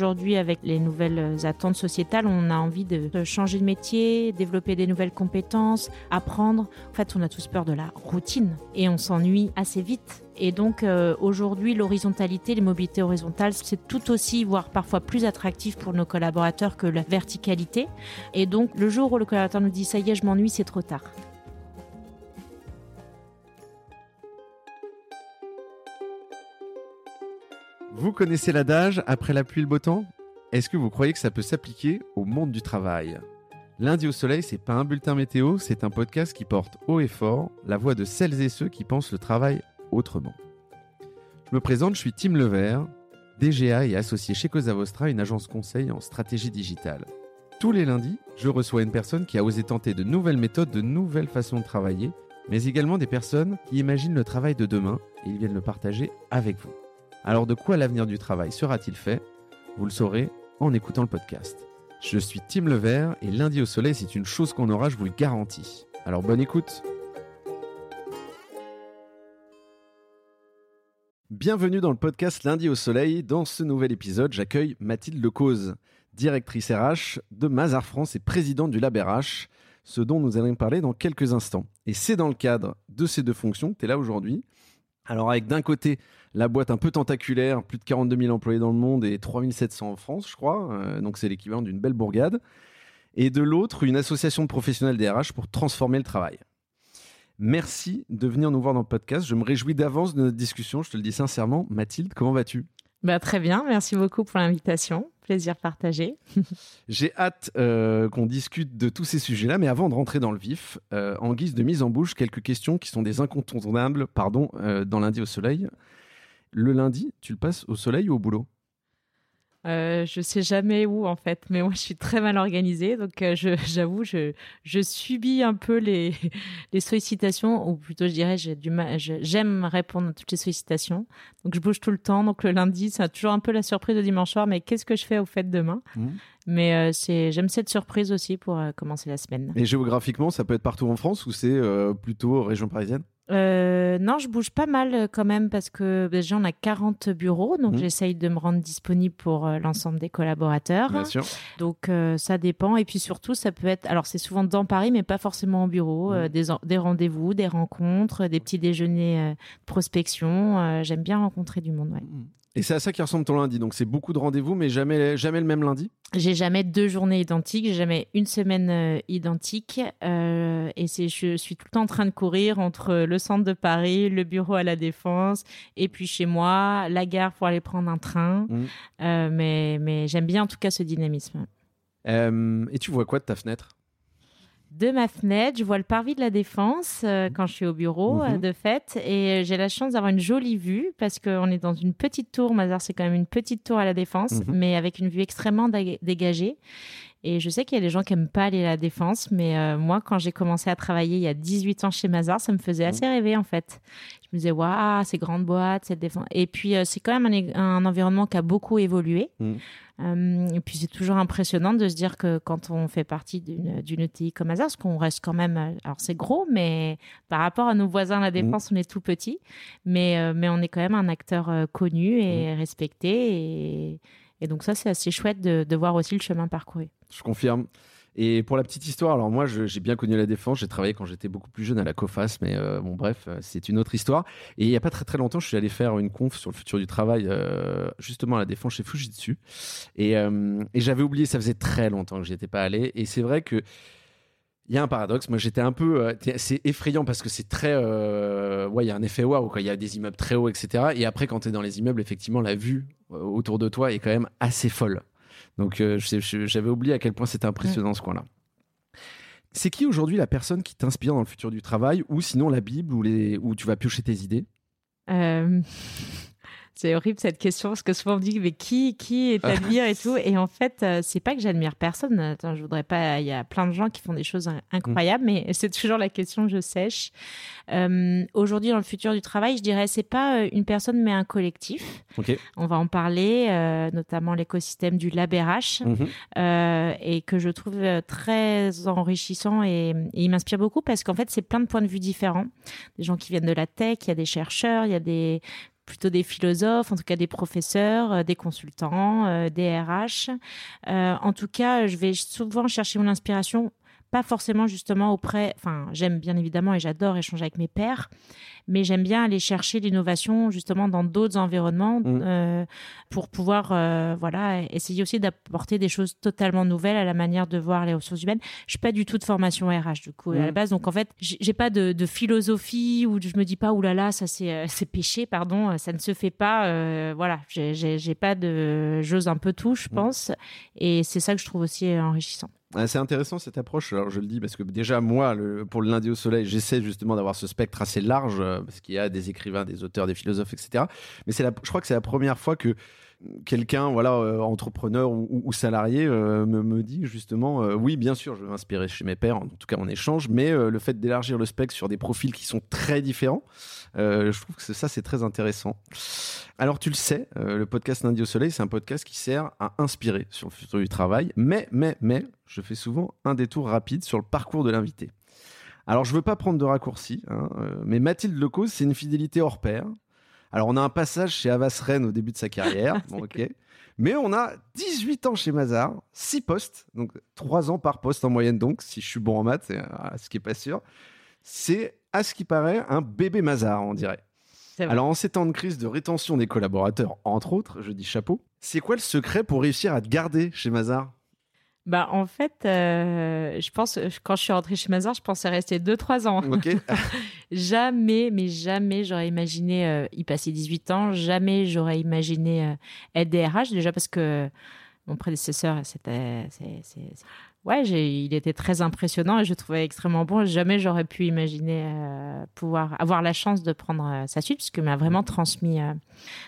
Aujourd'hui, avec les nouvelles attentes sociétales, on a envie de changer de métier, développer des nouvelles compétences, apprendre. En fait, on a tous peur de la routine et on s'ennuie assez vite. Et donc euh, aujourd'hui, l'horizontalité, les mobilités horizontales, c'est tout aussi, voire parfois plus attractif pour nos collaborateurs que la verticalité. Et donc le jour où le collaborateur nous dit ça y est, je m'ennuie, c'est trop tard. Vous connaissez l'adage après la pluie le beau temps? Est-ce que vous croyez que ça peut s'appliquer au monde du travail? Lundi au soleil, c'est pas un bulletin météo, c'est un podcast qui porte haut et fort la voix de celles et ceux qui pensent le travail autrement. Je me présente, je suis Tim Levert, DGA et associé chez Cosa Vostra, une agence conseil en stratégie digitale. Tous les lundis, je reçois une personne qui a osé tenter de nouvelles méthodes, de nouvelles façons de travailler, mais également des personnes qui imaginent le travail de demain et ils viennent le partager avec vous. Alors de quoi l'avenir du travail sera-t-il fait? Vous le saurez en écoutant le podcast. Je suis Tim Levert et lundi au soleil, c'est une chose qu'on aura, je vous le garantis. Alors bonne écoute Bienvenue dans le podcast Lundi au Soleil. Dans ce nouvel épisode, j'accueille Mathilde Lecause, directrice RH de Mazar France et présidente du Lab RH, ce dont nous allons parler dans quelques instants. Et c'est dans le cadre de ces deux fonctions que tu es là aujourd'hui. Alors avec d'un côté la boîte un peu tentaculaire, plus de 42 000 employés dans le monde et 3700 en France, je crois, euh, donc c'est l'équivalent d'une belle bourgade. Et de l'autre, une association de professionnels des RH pour transformer le travail. Merci de venir nous voir dans le podcast. Je me réjouis d'avance de notre discussion. Je te le dis sincèrement. Mathilde, comment vas-tu? Bah, Très bien. Merci beaucoup pour l'invitation. J'ai hâte euh, qu'on discute de tous ces sujets-là. Mais avant de rentrer dans le vif, euh, en guise de mise en bouche, quelques questions qui sont des incontournables pardon, euh, dans lundi au soleil. Le lundi, tu le passes au soleil ou au boulot? Euh, je sais jamais où en fait, mais moi je suis très mal organisée, donc euh, j'avoue je, je subis un peu les, les sollicitations, ou plutôt je dirais j'ai du mal, j'aime répondre à toutes les sollicitations, donc je bouge tout le temps. Donc le lundi, c'est toujours un peu la surprise de dimanche soir, mais qu'est-ce que je fais au fait demain mmh. Mais euh, c'est j'aime cette surprise aussi pour euh, commencer la semaine. Et géographiquement, ça peut être partout en France ou c'est plutôt région parisienne? Euh, non, je bouge pas mal euh, quand même parce que déjà on a 40 bureaux, donc mmh. j'essaye de me rendre disponible pour euh, l'ensemble des collaborateurs. Bien sûr. Donc euh, ça dépend et puis surtout ça peut être, alors c'est souvent dans Paris mais pas forcément au bureau, mmh. des, des rendez-vous, des rencontres, des petits déjeuners prospection. J'aime bien rencontrer du monde. Ouais. Et c'est à ça qui ressemble ton lundi. Donc c'est beaucoup de rendez-vous, mais jamais, jamais le même lundi. J'ai jamais deux journées identiques, jamais une semaine euh, identique. Euh, et c'est, je suis tout le temps en train de courir entre le centre de Paris, le bureau à la Défense, et puis chez moi, la gare pour aller prendre un train. Mmh. Euh, mais, mais j'aime bien en tout cas ce dynamisme. Et tu vois quoi de ta fenêtre? De ma fenêtre, je vois le parvis de la Défense euh, quand je suis au bureau euh, mhm. de fête et j'ai la chance d'avoir une jolie vue parce qu'on est dans une petite tour. Mazar, c'est quand même une petite tour à la Défense, mhm. mais avec une vue extrêmement dégagée. Et je sais qu'il y a des gens qui aiment pas aller à la défense, mais euh, moi, quand j'ai commencé à travailler il y a 18 ans chez Mazar, ça me faisait assez mmh. rêver en fait. Je me disais, waouh, ces grandes boîtes, cette défense. Et puis, euh, c'est quand même un, un, environnement qui a beaucoup évolué. Mmh. Euh, et puis, c'est toujours impressionnant de se dire que quand on fait partie d'une ETI comme Mazar, parce qu'on reste quand même, alors c'est gros, mais par rapport à nos voisins à la mmh. défense, on est tout petit, mais mais on est quand même un acteur connu et respecté et et donc ça, c'est assez chouette de, voir aussi le chemin parcouru. Je confirme. Et pour la petite histoire, alors moi, j'ai bien connu la défense. J'ai travaillé quand j'étais beaucoup plus jeune à la COFAS, mais euh, bon, bref, euh, c'est une autre histoire. Et il y a pas très très longtemps, je suis allé faire une conf sur le futur du travail, euh, justement à la défense chez Fujitsu. Et, et j'avais oublié, ça faisait très longtemps que j'y étais pas allé. Et c'est vrai que il y a un paradoxe. Moi, j'étais un peu, euh, c'est effrayant parce que c'est très, euh, ouais, il y a un effet waouh, quoi. Il y a des immeubles très hauts, etc. Et après, quand tu es dans les immeubles, effectivement, la vue euh, autour de toi est quand même assez folle. Donc, j'avais oublié à quel point c'était impressionnant ce coin-là. C'est qui aujourd'hui la personne qui t'inspire dans le futur du travail, ou sinon la Bible, ou les, où tu vas piocher tes idées? C'est horrible cette question parce que souvent on me dit mais qui qui t'admire et tout et en fait euh, c'est pas que j'admire personne. Attends, je voudrais pas. Il y a plein de gens qui font des choses incroyables, mais c'est toujours la question que je sèche. Euh, Aujourd'hui, dans le futur du travail, je dirais c'est pas euh, une personne mais un collectif. On va en parler, euh, notamment l'écosystème du LabRH euh, et que je trouve très enrichissant et, et il m'inspire beaucoup parce qu'en fait c'est plein de points de vue différents. Des gens qui viennent de la tech, il y a des chercheurs, il y a des plutôt des philosophes, en tout cas des professeurs, euh, des consultants, euh, des RH. Euh, en tout cas, je vais souvent chercher mon inspiration pas forcément justement auprès, enfin j'aime bien évidemment et j'adore échanger avec mes pairs, mais j'aime bien aller chercher l'innovation justement dans d'autres environnements mmh. euh, pour pouvoir euh, voilà essayer aussi d'apporter des choses totalement nouvelles à la manière de voir les ressources humaines. Je suis pas du tout de formation RH du coup à la mmh. base, donc en fait j'ai pas de, de, philosophie où je me dis pas oulala ça c'est euh, c'est péché pardon ça ne se fait pas voilà j'ai pas de j'ose un peu tout je mmh. pense et c'est ça que je trouve aussi enrichissant. C'est intéressant cette approche. Alors je le dis parce que déjà moi, pour le lundi au soleil, j'essaie justement d'avoir ce spectre assez large euh, parce qu'il y a des écrivains, des auteurs, des philosophes, etc. Mais je crois que c'est la première fois que quelqu'un, voilà, euh, entrepreneur ou, salarié, euh, me, dit justement, oui, bien sûr, je veux m'inspirer chez mes pairs, en tout cas en échange, mais le fait d'élargir le spectre sur des profils qui sont très différents, je trouve que ça, c'est très intéressant. Alors, tu le sais, le podcast Lundi au Soleil, c'est un podcast qui sert à inspirer sur le futur du travail, mais, mais, mais, je fais souvent un détour rapide sur le parcours de l'invité. Alors, je veux pas prendre de raccourci, hein, euh, mais Mathilde Lecaux, c'est une fidélité hors pair. Alors, on a un passage chez Avas Rennes au début de sa carrière. ok. Mais on a 18 ans chez Mazar, 6 postes, donc 3 ans par poste en moyenne, donc, si je suis bon en maths, euh, ce qui n'est pas sûr. C'est, à ce qui paraît, un bébé Mazar, on dirait. Alors, en ces temps de crise de rétention des collaborateurs, entre autres, je dis chapeau, c'est quoi le secret pour réussir à te garder chez Mazar? Bah, en fait, euh, je pense, quand je suis rentrée chez Mazar, je pensais rester 2-3 ans. jamais, mais jamais j'aurais imaginé euh, y passer 18 ans. Jamais j'aurais imaginé euh, être DRH, déjà parce que mon prédécesseur, c'était ouais, il était très impressionnant et je le trouvais extrêmement bon. Jamais j'aurais pu imaginer euh, pouvoir avoir la chance de prendre euh, sa suite, puisque m'a vraiment transmis, euh,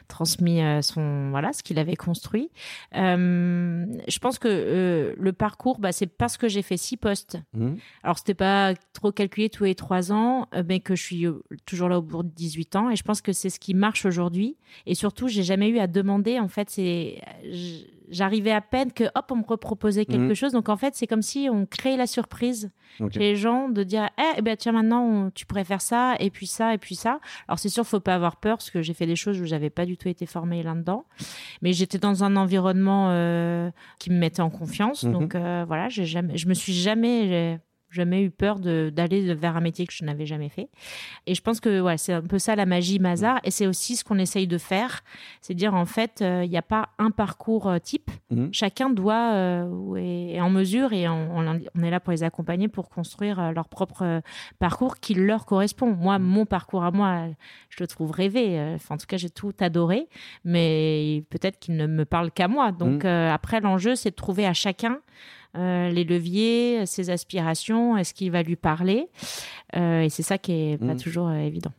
transmis son voilà ce qu'il avait construit. je pense que le parcours, bah, c'est parce que j'ai fait six postes. Mmh. Alors c'était pas trop calculé tous les trois ans, mais que je suis toujours là au bout de 18 ans et je pense que c'est ce qui marche aujourd'hui. Et surtout, j'ai jamais eu à demander. En fait, c'est j'arrivais à peine que hop on me reproposait quelque mmh. chose. Donc en fait c'est comme si on crée la surprise chez les gens de dire eh, eh ben tiens maintenant tu pourrais faire ça et puis ça et puis ça. Alors c'est sûr faut pas avoir peur parce que j'ai fait des choses où j'avais pas du tout été formée là dedans mais j'étais dans un environnement euh, qui me mettait en confiance. Mmh donc euh, voilà j'ai jamais je me suis jamais jamais eu peur d'aller vers un métier que je n'avais jamais fait. Et je pense que c'est un peu ça la magie Mazar. Et c'est aussi ce qu'on essaye de faire. C'est dire, en fait, euh, il n'y a pas un parcours euh, type. Mhm. Chacun doit, euh, est, en mesure et on, est là pour les accompagner pour construire leur propre parcours qui leur correspond. Moi, mhm. mon parcours à moi, je le trouve rêvé. Enfin, en tout cas, j'ai tout adoré. Mais peut-être qu'il ne me parle qu'à moi. Donc, après, l'enjeu, c'est de trouver à chacun euh, les leviers, ses aspirations, est-ce qu'il va lui parler? Euh, Et c'est ça qui est pas mm. toujours euh, évident.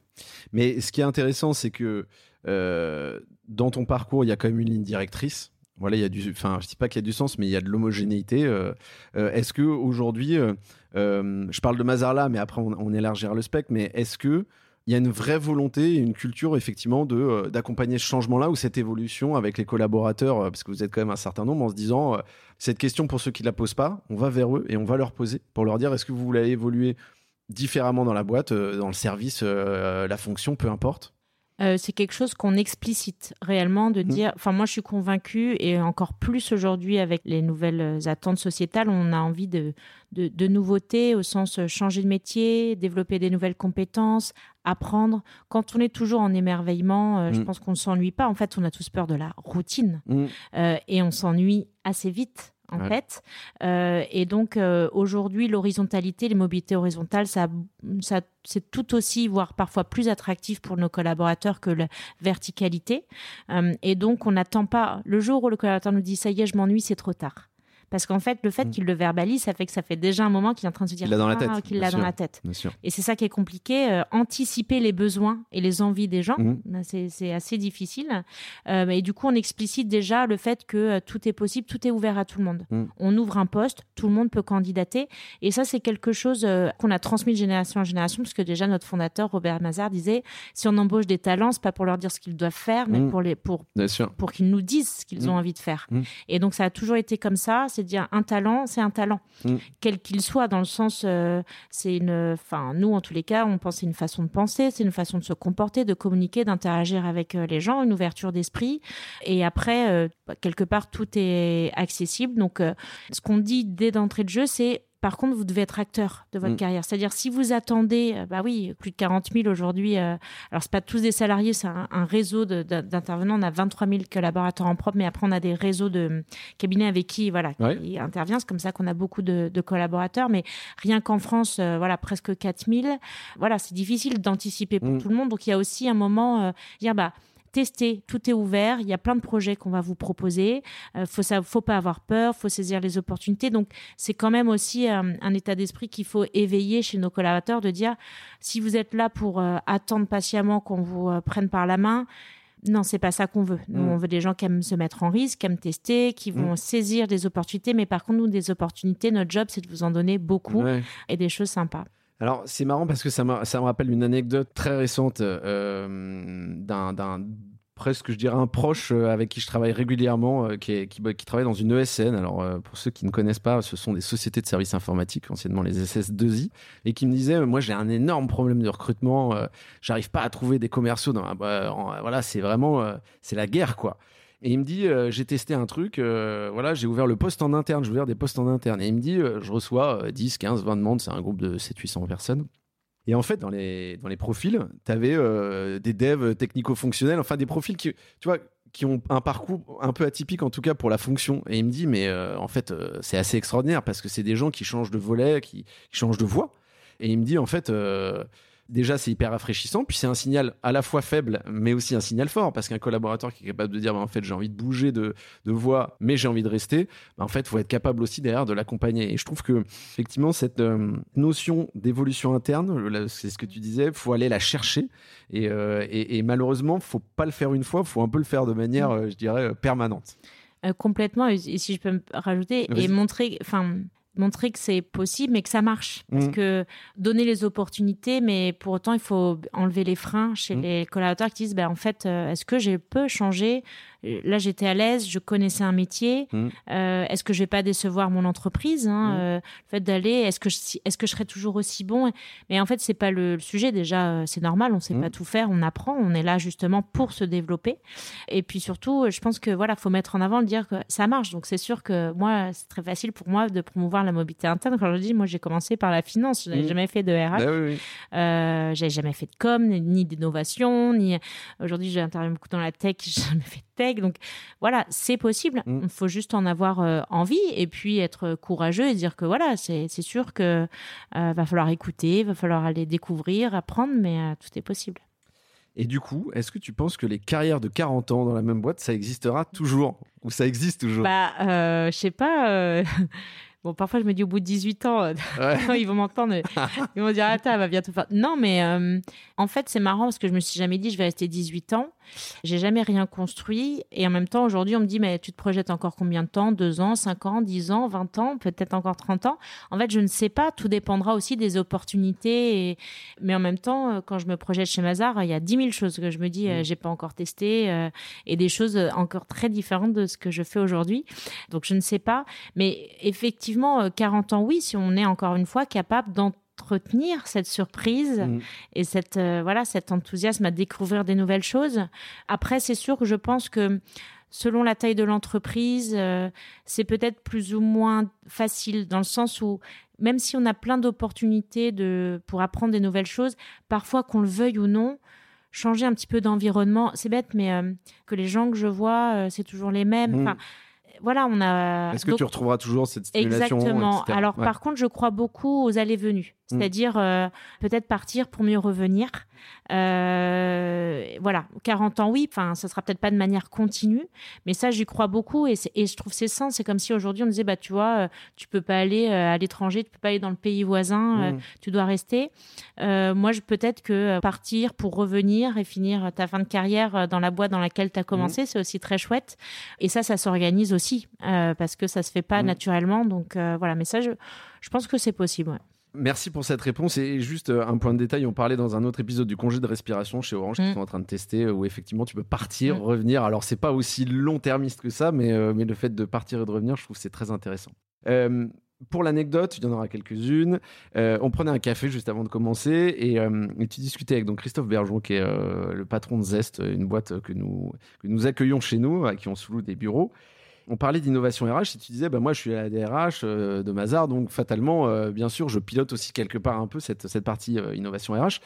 Mais ce qui est intéressant, c'est que dans ton parcours, il y a quand même une ligne directrice. Voilà, il y a du, enfin, je dis pas qu'il y a du sens, mais il y a de l'homogénéité. est-ce que aujourd'hui, je parle de Mazar là, mais après on, on élargira le spectre, mais est-ce que il y a une vraie volonté, une culture effectivement euh, d'accompagner ce changement-là ou cette évolution avec les collaborateurs, euh, parce que vous êtes quand même un certain nombre, en se disant euh, cette question pour ceux qui la posent pas, on va vers eux et on va leur poser pour leur dire est-ce que vous voulez évoluer différemment dans la boîte, dans le service, la fonction, peu importe? Euh, c'est quelque chose qu'on explicite réellement de mmh. dire. Enfin, moi, je suis convaincue et encore plus aujourd'hui avec les nouvelles attentes sociétales, on a envie de, de, nouveautés au sens euh, changer de métier, développer des nouvelles compétences, apprendre. Quand on est toujours en émerveillement, euh, je mmh. pense qu'on ne s'ennuie pas. En fait, on a tous peur de la routine mmh. et on s'ennuie assez vite en fait. Euh, et donc euh, aujourd'hui, l'horizontalité, les mobilités horizontales, ça, ça c'est tout aussi, voire parfois plus attractif pour nos collaborateurs que la verticalité. Euh, et donc on n'attend pas le jour où le collaborateur nous dit ça y est, je m'ennuie, c'est trop tard Parce qu'en fait, le fait mm. qu'il le verbalise, ça fait que ça fait déjà un moment qu'il est en train de se dire qu'il l'a dans la ah, tête. Qu'il l'a dans la tête. Et c'est ça qui est compliqué. Euh, anticiper les besoins et les envies des gens, mm. ben, c'est assez difficile. Euh, et du coup, on explicite déjà le fait que euh, tout est possible, tout est ouvert à tout le monde. Mm. On ouvre un poste, tout le monde peut candidater. Et ça, c'est quelque chose qu'on a transmis de génération en génération, parce que déjà notre fondateur Robert Mazard disait si on embauche des talents, c'est pas pour leur dire ce qu'ils doivent faire, mais pour les pour pour qu'ils nous disent ce qu'ils ont envie de faire. Et donc ça a toujours été comme ça, c'est dire un talent, c'est un talent, mm. quel qu'il soit, dans le sens, euh, c'est une, enfin, nous en tous les cas, on pense c'est une façon de penser, c'est une façon de se comporter, de communiquer, d'interagir avec euh, les gens, une ouverture d'esprit. Et après, euh, quelque part, tout est accessible. Donc, ce qu'on dit dès d'entrée de jeu, c'est par contre, vous devez être acteur de votre mm. carrière. C'est-à-dire, si vous attendez, euh, bah oui, plus de 40 000 aujourd'hui, euh, alors c'est pas tous des salariés, c'est un, réseau d'intervenants. On a 23 000 collaborateurs en propre, mais après, on a des réseaux de cabinets avec qui, voilà, qui interviennent. C'est comme ça qu'on a beaucoup de, collaborateurs. Mais rien qu'en France, euh, voilà, presque 4 000. Voilà, c'est difficile d'anticiper pour mm. tout le monde. Donc, il y a aussi un moment, dire, bah, tester, tout est ouvert, il y a plein de projets qu'on va vous proposer, euh, faut ça, faut pas avoir peur, faut saisir les opportunités. Donc c'est quand même aussi euh, un état d'esprit qu'il faut éveiller chez nos collaborateurs de dire si vous êtes là pour euh, attendre patiemment qu'on vous prenne par la main, non, c'est pas ça qu'on veut. Nous, mm. on veut des gens qui aiment se mettre en risque, qui aiment tester, qui vont mm. saisir des opportunités. Mais par contre, nous, des opportunités, notre job, c'est de vous en donner beaucoup et des choses sympas. Alors, c'est marrant parce que ça, ça me rappelle une anecdote très récente euh, d'un presque, je dirais, un proche euh, avec qui je travaille régulièrement, euh, qui, bah, qui, travaille dans une ESN. Alors, pour ceux qui ne connaissent pas, ce sont des sociétés de services informatiques, anciennement les SS2I, et qui me disait, moi, j'ai un énorme problème de recrutement, j'arrive pas à trouver des commerciaux. Dans, voilà, c'est vraiment, c'est la guerre, quoi. Et il me dit, euh, j'ai testé un truc, euh, voilà, j'ai ouvert le poste en interne, j'ai ouvert des postes en interne. Et il me dit, euh, je reçois 10, 15, 20 demandes, c'est un groupe de 700-800 personnes. Et en fait, dans les, dans les profils, tu avais des devs technico-fonctionnels, enfin des profils qui, tu vois, qui ont un parcours un peu atypique en tout cas pour la fonction. Et il me dit, mais en fait, c'est assez extraordinaire parce que c'est des gens qui changent de volet, qui, qui, changent de voix. Et il me dit, en fait, déjà c'est hyper rafraîchissant, puis c'est un signal à la fois faible, mais aussi un signal fort, parce qu'un collaborateur qui est capable de dire, bah, en fait j'ai envie de bouger de, de voix, mais j'ai envie de rester, bah, en fait il faut être capable aussi derrière de l'accompagner. Et je trouve que effectivement cette euh, notion d'évolution interne, c'est ce que tu disais, faut aller la chercher, et, euh, et, et, malheureusement faut pas le faire une fois, faut un peu le faire de manière, mmh. euh, je dirais, permanente. complètement, et si je peux me rajouter, et montrer, enfin montrer que c'est possible, mais que ça marche. Parce mmh. que donner les opportunités, mais pour autant, il faut enlever les freins chez mmh. les collaborateurs qui disent, ben, en fait, euh, est-ce que je peux changer là j'étais à l'aise, je connaissais un métier. Mmh. Euh, est-ce que je vais pas décevoir mon entreprise hein, mmh. euh, Le fait d'aller, est-ce que je, est-ce que je serai toujours aussi bon? Mais en fait, c'est pas le, sujet. Déjà, euh, c'est normal, on sait pas mmh. tout faire, on apprend, on est là justement pour se développer. Et puis surtout, je pense que voilà, faut mettre en avant le dire que ça marche. Donc c'est sûr que moi, c'est très facile pour moi de promouvoir la mobilité interne. Quand je dis, moi, j'ai commencé par la finance, j'avais jamais fait de RH, bah j'ai jamais fait de com, ni d'innovation, ni aujourd'hui, j'interviens beaucoup dans la tech, j'ai jamais fait de tech donc voilà, c'est possible. Mm. Il faut juste en avoir euh, envie et puis être courageux et dire que voilà, c'est sûr que euh, va falloir écouter, va falloir aller découvrir, apprendre, mais euh, tout est possible. Et du coup, est-ce que tu penses que les carrières de 40 ans dans la même boîte, ça existera toujours Ou ça existe toujours? Bah, je sais pas. Bon, parfois, je me dis au bout de 18 ans, euh, ils vont m'entendre, ils vont dire, attends, elle va bientôt faire. Non, mais euh, en fait, c'est marrant parce que je me suis jamais dit, je vais rester 18 ans. J'ai jamais rien construit. Et en même temps, aujourd'hui, on me dit, mais tu te projettes encore combien de temps? 2 ans, 5 ans, 10 ans, 20 ans, peut-être encore 30 ans. En fait, je ne sais pas. Tout dépendra aussi des opportunités. Et... Mais en même temps, euh, quand je me projette chez Mazar, il y a 10 000 choses que je me dis, mmh. j'ai pas encore testé et des choses encore très différentes de ce que je fais aujourd'hui. Donc, je ne sais pas. Mais effectivement, effectivement, 40 euh, ans, oui, si on est encore une fois capable d'entretenir cette surprise mm. et cette, euh, voilà, cet enthousiasme à découvrir des nouvelles choses. Après, c'est sûr que je pense que selon la taille de l'entreprise, euh, c'est peut-être plus ou moins facile dans le sens où même si on a plein d'opportunités de, pour apprendre des nouvelles choses, parfois qu'on le veuille ou non, changer un petit peu d'environnement, c'est bête, mais que les gens que je vois, c'est toujours les mêmes. Mm voilà, on a. Est-ce que tu retrouveras toujours cette stimulation Exactement. Alors, par contre, je crois beaucoup aux allées-venues. Mmh. C'est-à-dire euh, peut-être partir pour mieux revenir. Euh, voilà, 40 ans, oui, enfin, ça sera peut-être pas de manière continue, mais ça, j'y crois beaucoup et, et, je trouve c'est sens. C'est comme si aujourd'hui on disait, bah, tu vois, euh, tu peux pas aller à l'étranger, tu peux pas aller dans le pays voisin, mmh. tu dois rester. moi, je peut-être que partir pour revenir et finir ta fin de carrière dans la boîte dans laquelle tu as commencé, mmh. c'est aussi très chouette. Et ça, ça s'organise aussi parce que ça se fait pas naturellement. Donc voilà, mais ça, je, je pense que c'est possible. Merci pour cette réponse. Et juste euh, un point de détail, on parlait dans un autre épisode du congé de respiration chez Orange qui mm. sont en train de tester, euh, où effectivement tu peux partir, mm. revenir. Alors c'est pas aussi long-termiste que ça, mais, euh, mais le fait de partir et de revenir, je trouve c'est très intéressant. pour l'anecdote, il y en aura quelques-unes. on prenait un café juste avant de commencer et, tu discutais avec donc Christophe Bergeon, qui est le patron de Zest, une boîte que nous, que nous accueillons chez nous, à qui on se loue des bureaux on parlait d'innovation RH et tu disais, bah, moi je suis à la DRH euh, de Mazar, donc fatalement, euh, bien sûr, je pilote aussi quelque part un peu cette, cette partie euh, innovation RH.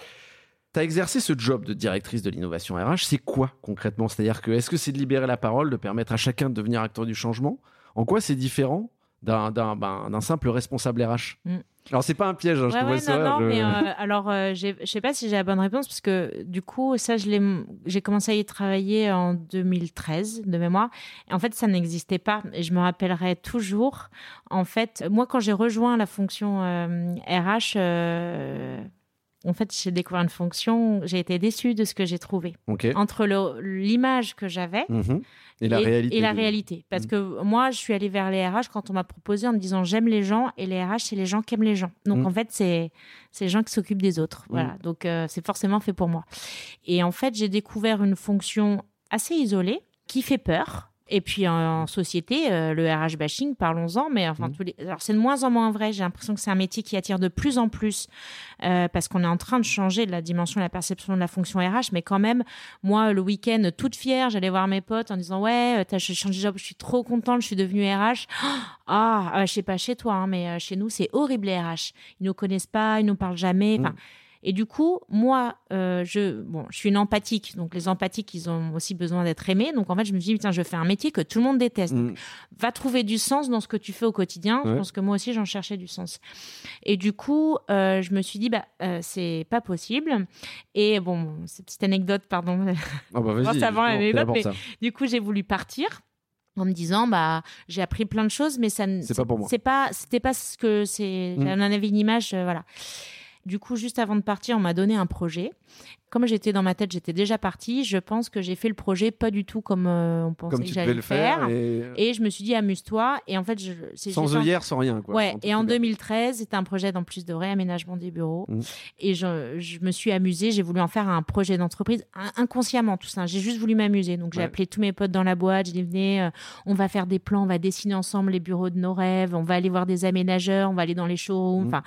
Tu as exercé ce job de directrice de l'innovation RH, c'est quoi concrètement? C'est-à-dire que est-ce que c'est de libérer la parole, de permettre à chacun de devenir acteur du changement? En quoi c'est différent d'un ben, simple responsable RH mm. Alors c'est pas un piège, hein, je ouais, non, non, mais euh, alors euh, je sais pas si j'ai la bonne réponse parce que du coup ça je l'ai j'ai commencé à y travailler en 2013 de mémoire. Et en fait ça n'existait pas. Et je me rappellerai toujours en fait moi quand j'ai rejoint la fonction RH euh, en fait, j'ai découvert une fonction, j'ai été déçue de ce que j'ai trouvé. Entre l'image que j'avais mhm. et la réalité. Et la réalité. Parce mhm. que moi, je suis allée vers les RH quand on m'a proposé en me disant j'aime les gens et les RH, c'est les gens qui aiment les gens. Donc, mhm. en fait, c'est les gens qui s'occupent des autres. Voilà. Donc, euh, c'est forcément fait pour moi. Et en fait, j'ai découvert une fonction assez isolée qui fait peur et puis en, société, euh, le RH bashing, parlons-en, mais enfin, mmh. tous les... alors c'est de moins en moins vrai. J'ai l'impression que c'est un métier qui attire de plus en plus euh, parce qu'on est en train de changer la dimension, la perception de la fonction RH. Mais quand même, moi, le week-end, toute fière, j'allais voir mes potes en disant ouais, euh, t'as changé de job, je suis trop contente, je suis devenue RH. Ah, je sais pas chez toi, hein, mais chez nous, c'est horrible les RH. Ils nous connaissent pas, ils nous parlent jamais. Enfin. Mmh. Et du coup, moi, euh, je, bon, je suis une empathique. Donc, les empathiques, ils ont aussi besoin d'être aimés. Donc, en fait, je me dis, tiens, je fais un métier que tout le monde déteste. Mm. va trouver du sens dans ce que tu fais au quotidien. Je pense que moi aussi, j'en cherchais du sens. Et du coup, euh, je me suis dit, bah, euh, c'est pas possible. Et bon, cette petite anecdote, pardon. Oh bah vas-y. l'anecdote, mais du coup, j'ai voulu partir en me disant bah j'ai appris plein de choses mais ça c'est pas pour moi c'est pas c'était pas ce que c'est mm. j'en avais une image voilà du coup, juste avant de partir, on m'a donné un projet comme j'étais dans ma tête, j'étais déjà partie. Je pense que j'ai fait le projet pas du tout comme euh, on pensait que j'allais le faire. Et... je me suis dit amuse-toi. Et en fait, je, sans œillère, sans rien. Quoi, ouais. Et en 2013, c'était un projet en plus de réaménagement des bureaux. Mmh. Et je, je, me suis amusée. J'ai voulu en faire un projet d'entreprise inconsciemment tout ça. J'ai juste voulu m'amuser. Donc j'ai appelé tous mes potes dans la boîte. J'ai dit venez, euh, on va faire des plans, on va dessiner ensemble les bureaux de nos rêves, on va aller voir des aménageurs, on va aller dans les showrooms. Mmh.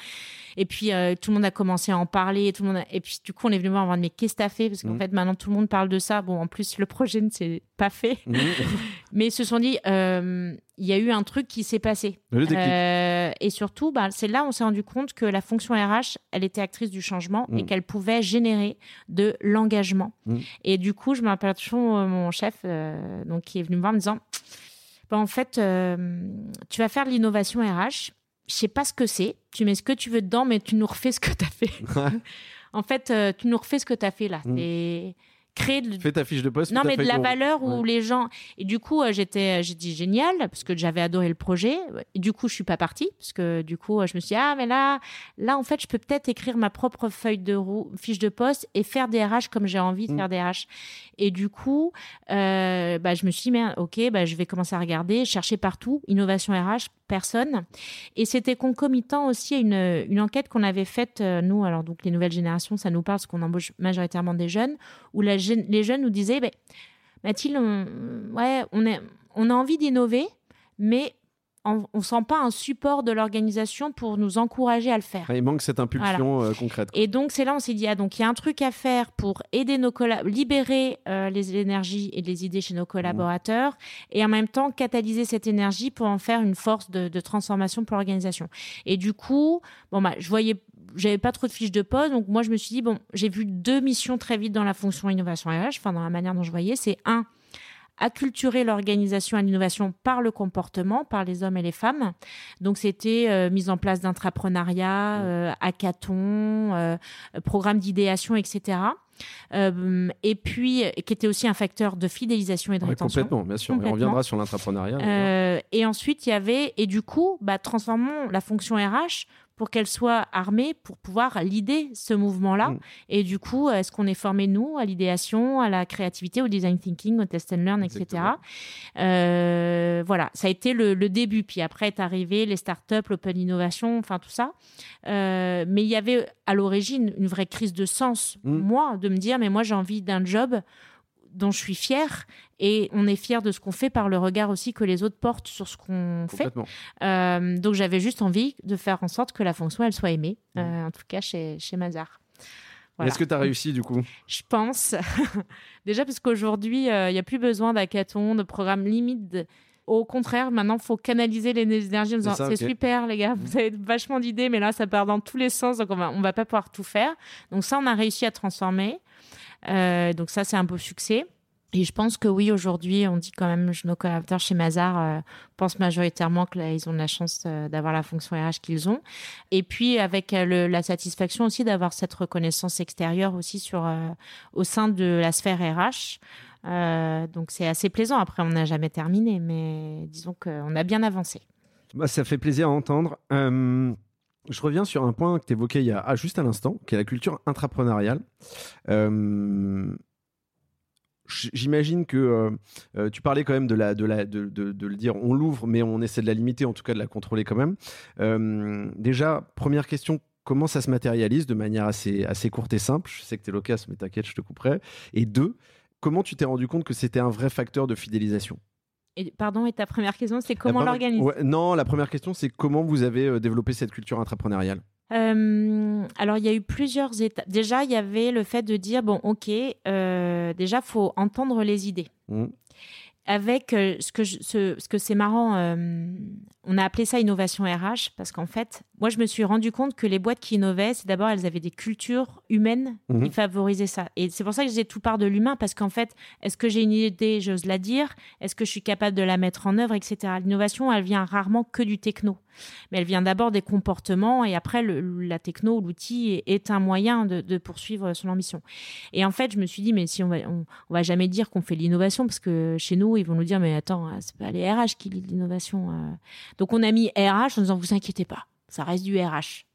Et puis euh, tout le monde a commencé à en parler. Tout le monde. Et puis du coup, on est venu voir mais qu'est-ce que t'as fait? Parce qu'en mm. fait, maintenant, tout le monde parle de ça. Bon, en plus, le projet ne s'est pas fait. Mm. mais ils se sont dit, euh, il y a eu un truc qui s'est passé. Euh, et surtout, bah, c'est là où on s'est rendu compte que la fonction RH, elle était actrice du changement et mm. qu'elle pouvait générer de l'engagement. Et du coup, je me rappelle toujours euh, mon chef donc, qui est venu me voir en me disant, bah, en fait, tu vas faire l'innovation RH je sais pas ce que c'est. Tu mets ce que tu veux dedans, mais tu nous refais ce que tu as fait. en fait, euh, tu nous refais ce que tu as fait là. Mm créer de... Fais ta fiche de poste. Non, mais de la valeur où les gens. Et du coup, euh, j'étais, euh, j'ai dit génial parce que j'avais adoré le projet. Et du coup, je suis pas partie parce que du coup, je me suis dit ah mais là, là en fait, je peux peut-être écrire ma propre feuille de roue, fiche de poste et faire des RH comme j'ai envie de mm. faire des RH. Et du coup, euh, bah, je me suis dit mais ok, bah, je vais commencer à regarder, chercher partout innovation RH, personne. Et c'était concomitant aussi à une, une enquête qu'on avait faite nous. Alors donc les nouvelles générations, ça nous parle parce qu'on embauche majoritairement des jeunes où la les jeunes nous disaient, bah, Mathilde, on, ouais, on, on a envie d'innover, mais on, ne sent pas un support de l'organisation pour nous encourager à le faire. Il manque cette impulsion euh, concrète. Et donc c'est là on s'est dit ah donc il y a un truc à faire pour aider nos libérer euh, les énergies et les idées chez nos collaborateurs et en même temps catalyser cette énergie pour en faire une force de, de transformation pour l'organisation. Et du coup bon bah je voyais j'avais pas trop de fiches de poste, donc moi je me suis dit bon, j'ai vu deux missions très vite dans la fonction innovation RH, enfin dans la manière dont je voyais, c'est un acculturer l'organisation à l'innovation par le comportement, par les hommes et les femmes. Donc c'était euh, mise en place d'intrapreneuriat, euh, hackathon, euh, programme d'idéation, etc. Euh, et puis qui était aussi un facteur de fidélisation et de rétention. Complètement, bien sûr. on reviendra sur l'intrapreneuriat. Euh, et ensuite, il y avait, et du coup, bah, transformons la fonction RH pour qu'elle soit armée pour pouvoir l'idée ce mouvement-là. Mm. Et du coup, est-ce qu'on est formé, nous, à l'idéation, à la créativité, au design thinking, au test and learn, etc. Euh, voilà, ça a été le, début. Puis après est arrivé les startups, l'open innovation, enfin tout ça. Euh, mais il y avait à l'origine une vraie crise de sens, mm. moi, de me dire, mais moi j'ai envie d'un job dont je suis fière et on est fier de ce qu'on fait par le regard aussi que les autres portent sur ce qu'on fait. Euh, donc j'avais juste envie de faire en sorte que la fonction elle soit aimée, mmh. euh, en tout cas chez, chez Mazar. Est-ce que tu as réussi du coup? Je pense. Déjà parce qu'aujourd'hui, euh, il n'y a plus besoin d'hackathon, de programme limite. Au contraire, maintenant, il faut canaliser les énergies en disant c'est super, les gars, vous avez vachement d'idées, mais là, ça part dans tous les sens, donc on va, on va pas pouvoir tout faire. Donc ça, on a réussi à transformer. Euh, donc ça, c'est un beau succès. Et je pense que oui, aujourd'hui, on dit quand même, nos collaborateurs chez Mazar euh, pensent majoritairement qu'ils ont la chance euh, d'avoir la fonction RH qu'ils ont. Et puis avec la satisfaction aussi d'avoir cette reconnaissance extérieure aussi sur au sein de la sphère RH. Donc c'est assez plaisant. Après, on n'a jamais terminé, mais disons qu'on a bien avancé. Bah, ça fait plaisir à entendre. Je reviens sur un point que tu évoquais il y a ah, juste à l'instant, qui est la culture intrapreneuriale. Euh, j'imagine que euh, euh, tu parlais quand même de, la, de, la, de, de, le dire, on l'ouvre, mais on essaie de la limiter, en tout cas de la contrôler quand même. déjà, première question, comment ça se matérialise de manière assez, assez courte et simple? Je sais que tu es loquace, mais t'inquiète, je te couperai. Et deux, comment tu t'es rendu compte que c'était un vrai facteur de fidélisation? Pardon, et ta première question, c'est comment l'organiser Non, la première question, c'est comment vous avez euh, développé cette culture entrepreneuriale euh, alors, il y a eu plusieurs étapes. Déjà, il y avait le fait de dire bon, ok, euh, déjà, faut entendre les idées. Mmh avec euh, ce que ce, que c'est marrant, on a appelé ça innovation RH parce qu'en fait, moi je me suis rendu compte que les boîtes qui innovaient, c'est d'abord elles avaient des cultures humaines qui mhm. favorisaient ça. Et c'est pour ça que j'ai tout part de l'humain parce qu'en fait, est-ce que j'ai une idée, j'ose la dire, est-ce que je suis capable de la mettre en œuvre, etc. L'innovation, elle vient rarement que du techno mais elle vient d'abord des comportements et après la techno, l'outil est, un moyen de, poursuivre son ambition. Et en fait, je me suis dit, mais si on va, on, va jamais dire qu'on fait l'innovation parce que chez nous, ils vont nous dire, mais attends, c'est pas les RH qui lisent l'innovation. Donc on a mis RH en disant, vous inquiétez pas ça reste du RH.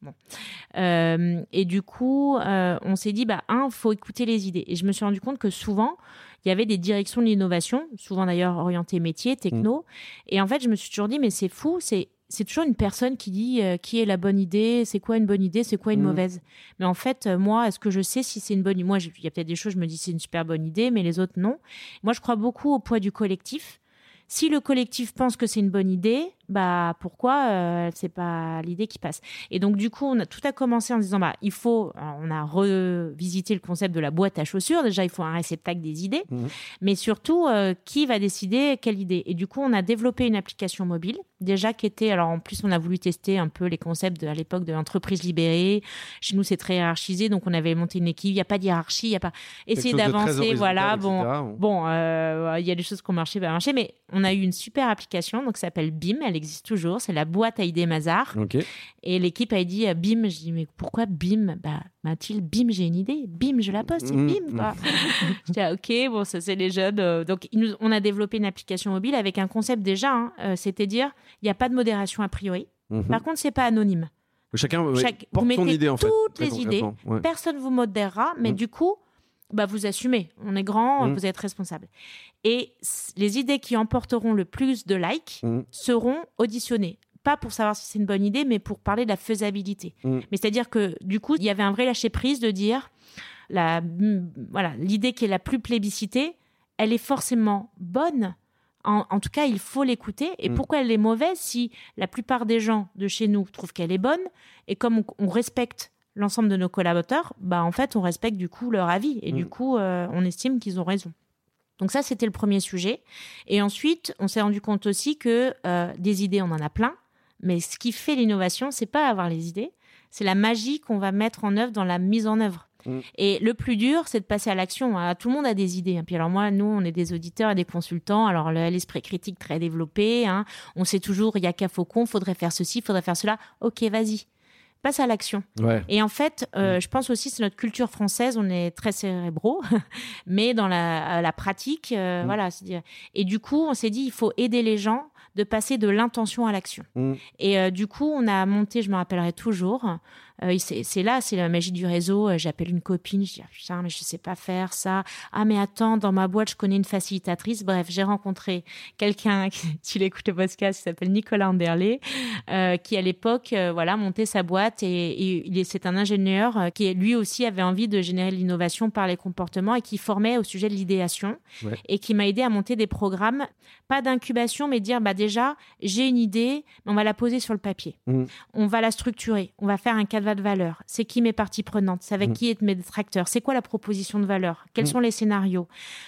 Euh, et du coup, euh, on s'est dit, bah, un, faut écouter les idées. Et je me suis rendu compte que souvent, il y avait des directions de l'innovation, souvent d'ailleurs orientées métier, techno. Mmh. Et en fait, je me suis toujours dit, mais c'est fou, c'est c'est toujours une personne qui dit euh, qui est la bonne idée, c'est quoi une bonne idée, c'est quoi une mmh. mauvaise? Mais en fait, euh, moi, est-ce que je sais si c'est une bonne idée Moi, il y a peut-être des choses, je me dis c'est une super bonne idée, mais les autres non. Moi, je crois beaucoup au poids du collectif. Si le collectif pense que c'est une bonne idée, bah pourquoi euh, c'est pas l'idée qui passe Et donc du coup, on a tout a commencé en disant bah il faut, on a revisité le concept de la boîte à chaussures. Déjà, il faut un réceptacle des idées, mmh. mais surtout euh, qui va décider quelle idée. Et du coup, on a développé une application mobile déjà qui était alors en plus on a voulu tester un peu les concepts de, à l'époque de l'entreprise libérée. Chez nous, c'est très hiérarchisé, donc on avait monté une équipe. Il n'y a pas de hiérarchie, il y a pas essayer d'avancer. Voilà, bon, bon, euh, il y a des choses qui ont marché, pas marché, mais on a eu une super application donc ça s'appelle BIM existe toujours. C'est la boîte à idées Mazar. Et l'équipe a dit euh, Bim. Je dis mais pourquoi Bim? Bah Mathilde, Bim, j'ai une idée. Bim, je la poste. Mm. Bim. Je dis ah, ok, bon ça c'est les jeunes. Euh, donc on a développé une application mobile avec un concept déjà. Hein, euh, c'était dire il n'y a pas de modération a priori. Mhm. Par contre c'est pas anonyme. Chacun porte son idée en fait. Toutes les idées. Personne vous modérera, mais mm. du coup bah vous assumez. On est grand, mm. vous êtes responsable. Et les idées qui emporteront le plus de likes mm. seront auditionnées. Pas pour savoir si c'est une bonne idée, mais pour parler de la faisabilité. Mm. Mais c'est-à-dire que du coup, il y avait un vrai lâcher prise de dire la voilà l'idée qui est la plus plébiscitée, elle est forcément bonne. En, tout cas, il faut l'écouter. Et pourquoi elle est mauvaise si la plupart des gens de chez nous trouvent qu'elle est bonne Et comme on respecte l'ensemble de nos collaborateurs, bah en fait, on respecte du coup leur avis et du mm. coup, euh, on estime qu'ils ont raison. Donc ça, c'était le premier sujet. Et ensuite, on s'est rendu compte aussi que euh, des idées, on en a plein, mais ce qui fait l'innovation, c'est pas avoir les idées, c'est la magie qu'on va mettre en œuvre dans la mise en œuvre. Mm. Et le plus dur, c'est de passer à l'action. Hein. Tout le monde a des idées. Hein. Puis alors moi, nous, on est des auditeurs et des consultants. Alors l'esprit critique très développé. Hein. On sait toujours, il y a qu'à Faucon, faudrait faire ceci, faudrait faire cela. Ok, vas-y passe à l'action. Et en fait, euh, je pense aussi c'est notre culture française, on est très cérébraux, mais dans la, pratique, euh, mm. voilà. Et du coup, on s'est dit, il faut aider les gens de passer de l'intention à l'action. Mm. Et euh, du coup, on a monté, je me rappellerai toujours, euh, c'est là, c'est la magie du réseau. Euh, j'appelle une copine, je dis ah, putain, mais je sais pas faire ça. Ah mais attends, dans ma boîte, je connais une facilitatrice. Bref, j'ai rencontré quelqu'un, tu l'écoutes le podcast, qui s'appelle Nicolas Anderley, euh, qui à l'époque, voilà, montait sa boîte et, et c'est un ingénieur qui lui aussi avait envie de générer l'innovation par les comportements et qui formait au sujet de l'idéation et qui m'a aidé à monter des programmes, pas d'incubation, mais dire bah déjà j'ai une idée, on va la poser sur le papier, mmh. on va la structurer, on va faire un cadre de valeur C'est qui mes parties prenantes? C'est avec mm. qui est mes détracteurs? C'est quoi la proposition de valeur? Quels mm. sont les scénarios?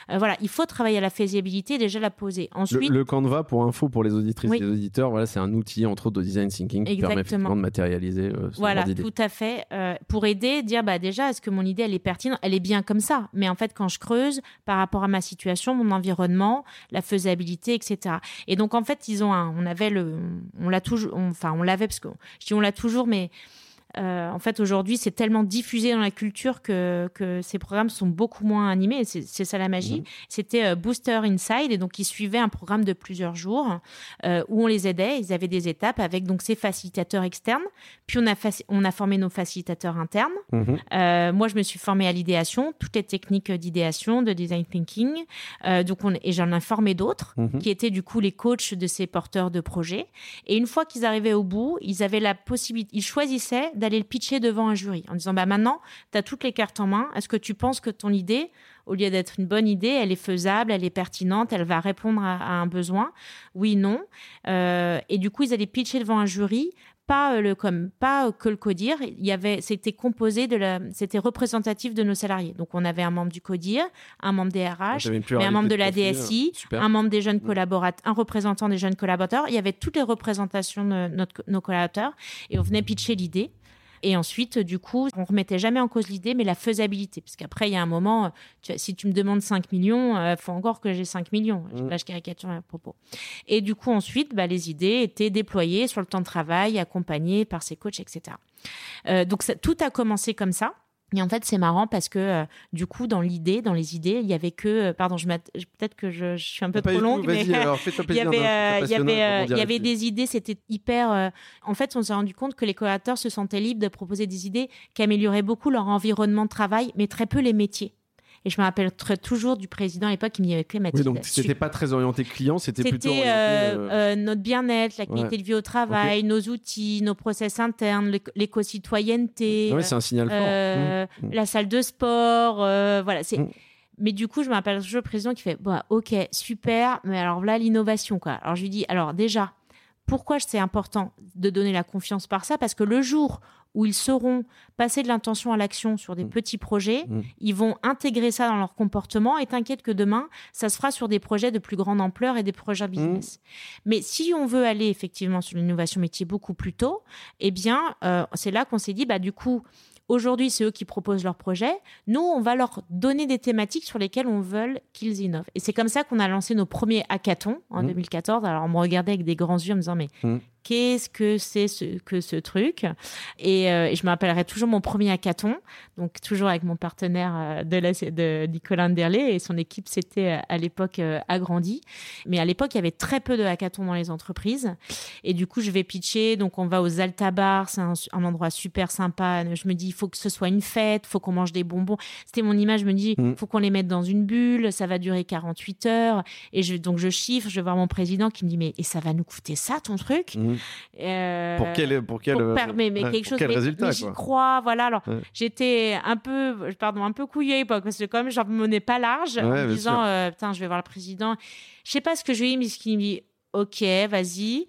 Euh, Voilà, il faut travailler à la faisabilité et déjà la poser. Ensuite, le, Canva, pour info, pour les auditrices et les auditeurs, voilà, c'est un outil entre autres de design thinking qui permet effectivement de matérialiser. Euh, voilà, tout à fait. Euh, pour aider, dire bah déjà, est-ce que mon idée elle est pertinente? Elle est bien comme ça, mais en fait, quand je creuse par rapport à ma situation, mon environnement, la faisabilité, etc. Et donc en fait, ils ont un, on avait le, on l'a toujours, enfin on l'avait parce que je dis on l'a toujours, mais euh, en fait, aujourd'hui, c'est tellement diffusé dans la culture que, ces programmes sont beaucoup moins animés. C'est ça la magie. Mhm. C'était euh, Booster Inside, et donc ils suivaient un programme de plusieurs jours euh, où on les aidait. Ils avaient des étapes avec donc ces facilitateurs externes. Puis on a, on a formé nos facilitateurs internes. Mhm. moi, je me suis formée à l'idéation, toutes les techniques d'idéation, de design thinking. donc on, et j'en ai formé d'autres mhm. qui étaient du coup les coachs de ces porteurs de projets. Et une fois qu'ils arrivaient au bout, ils avaient la possibilité, ils choisissaient d'aller le pitcher devant un jury en disant bah maintenant tu as toutes les cartes en main. Est-ce que tu penses que ton idée au lieu d'être une bonne idée elle est faisable elle est pertinente elle va répondre à, un besoin? Oui non. Euh, et du coup ils allaient pitcher devant un jury pas euh, le comme pas que le codir. Il y avait c'était composé de la c'était représentatif de nos salariés. Donc on avait un membre du codir un membre des RH mais un membre de la DSI un membre des jeunes collaborateurs un représentant des jeunes collaborateurs. Il y avait toutes les représentations de notre, nos collaborateurs et on venait pitcher l'idée et ensuite, du coup, on remettait jamais en cause l'idée, mais la faisabilité. Parce qu'après, il y a un moment, si tu me demandes 5 millions, il euh, faut encore que j'ai 5 millions. Mmh. Là, je caricature à propos. Et du coup, ensuite, bah, les idées étaient déployées sur le temps de travail, accompagnées par ses coachs, etc. Euh, donc, ça, tout a commencé comme ça. Et en fait, c'est marrant parce que euh, du coup, dans l'idée, dans les idées, il y avait que, euh, pardon, je peut-être que je, suis un peu trop longue, mais il y avait, euh, il y avait, il y avait des idées, c'était hyper. en fait, on s'est rendu compte que les collaborateurs se sentaient libres de proposer des idées qui amélioraient beaucoup leur environnement de travail, mais très peu les métiers. Et je me rappellerai toujours du président à l'époque qui m'y avait fait Oui, donc c'était pas très orienté client, c'était plutôt orienté, euh, euh, notre bien-être, la qualité de vie au travail, nos outils, nos process internes, l'éco-citoyenneté. Oui, c'est un signal fort. Euh, mmh, mmh. La salle de sport, voilà. C'est. Mmh. Mais du coup, je me rappelle toujours le président qui fait bah, Ok, super, mais alors là, l'innovation. quoi. Alors je lui dis Alors déjà, pourquoi c'est important de donner la confiance par ça? Parce que le jour où ils sauront passer de l'intention à l'action sur des mm. petits projets, mm. ils vont intégrer ça dans leur comportement et t'inquiète que demain, ça se fera sur des projets de plus grande ampleur et des projets business. Mm. Mais si on veut aller effectivement sur l'innovation métier beaucoup plus tôt, eh bien, euh, c'est là qu'on s'est dit, bah du coup, Aujourd'hui, c'est eux qui proposent leurs projets. Nous, on va leur donner des thématiques sur lesquelles on veut qu'ils innovent. Et c'est comme ça qu'on a lancé nos premiers hackathons en 2014. Alors, on me regardait avec des grands yeux en me disant, mais qu'est-ce que c'est ce, que ce truc euh, et, je me rappellerai toujours mon premier hackathon, donc toujours avec mon partenaire euh, de, la, de Nicolas Derlé et son équipe s'était euh, à l'époque agrandie. Mais à l'époque, il y avait très peu de hackathons dans les entreprises. Et du coup, je vais pitcher. Donc, on va aux Alta Bar, c'est un, endroit super sympa. Je me dis, il faut que ce soit une fête, il faut qu'on mange des bonbons. C'était mon image. Je me dis, il mm. faut qu'on les mette dans une bulle, ça va durer 48 heures. Et je, donc, je chiffre, je vais voir mon président qui me dit, mais et ça va nous coûter ça, ton truc? Mm. Euh, pour quel, pour quel, pour mais, mais quelque chose, quel résultat J'y crois, voilà. Alors, j'étais un peu, pardon, un peu couillée, parce que comme j'en menais pas large, en me disant, euh, putain, je vais voir le président. Je sais pas ce que je lui ai dit, mais ce qu'il me dit, ok, vas-y.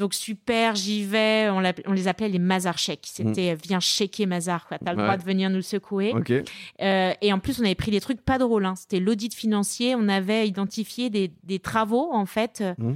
Donc super, j'y vais. On, on, les appelait les Mazar chèques. C'était mm. viens checker Mazar, quoi. T'as le droit de venir nous secouer. Euh, et en plus, on avait pris des trucs pas drôles. Hein. C'était l'audit financier. On avait identifié des, des travaux en fait. Mm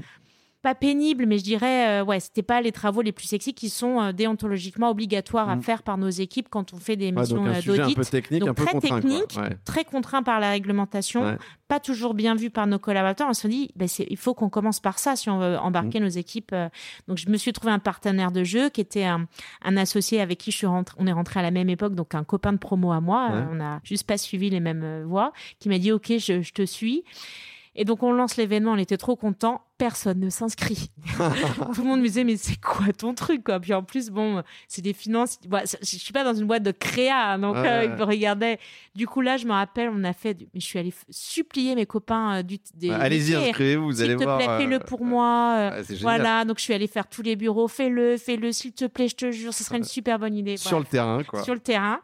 pas pénible, mais je dirais, euh, ouais, c'était pas les travaux les plus sexy qui sont euh, déontologiquement obligatoires à mm. faire par nos équipes quand on fait des missions d'audit. un, peu technique, un peu très contraint, technique, très contraint par la réglementation, pas toujours bien vu par nos collaborateurs. On se dit, bah, il faut qu'on commence par ça si on veut embarquer mm. nos équipes. Euh. Donc, je me suis trouvé un partenaire de jeu qui était un, associé avec qui je suis rentré, on est rentré à la même époque, donc un copain de promo à moi. On n'a juste pas suivi les mêmes voies, qui m'a dit, OK, je, je te suis. Et donc on lance l'événement, on était trop contents personne ne s'inscrit. Tout le monde me disait, mais c'est quoi ton truc quoi? Puis en plus, bon, c'est des finances. je suis pas dans une boîte de créa, hein, donc euh, ils me regardaient. Du coup, là, je me rappelle, on a fait. Mais je suis allée supplier mes copains euh, du. Allez-y, inscrivez-vous, vous allez voir. S'il te plaît, fais-le pour moi. voilà, donc je suis allée faire tous les bureaux. Fais-le, fais-le, s'il te plaît, je te jure, ce serait une super bonne idée. Sur le terrain, quoi. Sur le terrain.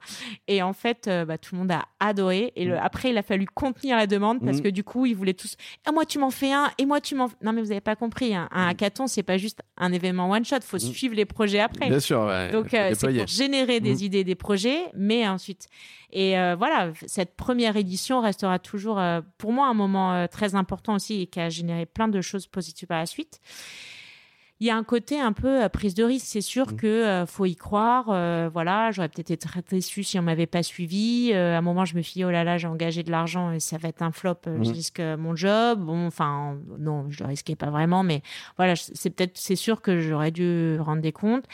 Et en fait, euh, bah, tout le monde a adoré. Et le... Mm. après, il a fallu contenir la demande parce mm. que du coup, ils voulaient tous. Ah, moi, tu m'en fais un. Et moi, tu m'en. Non, mais vous n'avez pas compris. Hein. Un mm. hackathon, c'est pas juste un événement one shot. Il faut mm. suivre les projets après. Bien sûr. Donc, euh, c'est pour générer des mm. idées, des projets, mais ensuite. Et euh, voilà, cette première édition restera toujours euh, pour moi un moment très important aussi et qui a généré plein de choses positives par la suite il y a un côté un peu euh, prise de risque. C'est sûr qu'il mmh. que euh, faut y croire. Euh, voilà, j'aurais peut-être été très déçue si on m'avait pas suivi. à un moment, je me suis dit oh là là, j'ai engagé de l'argent et ça va être un flop. Je mmh. risque mon job. Bon, enfin non, je le risquais pas vraiment, mais voilà, c'est peut-être, c'est sûr que j'aurais dû rendre des comptes,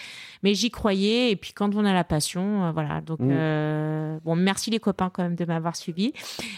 mais j'y croyais. Et puis quand on a la passion, voilà. Donc mmh. bon, merci les copains quand même de m'avoir suivi.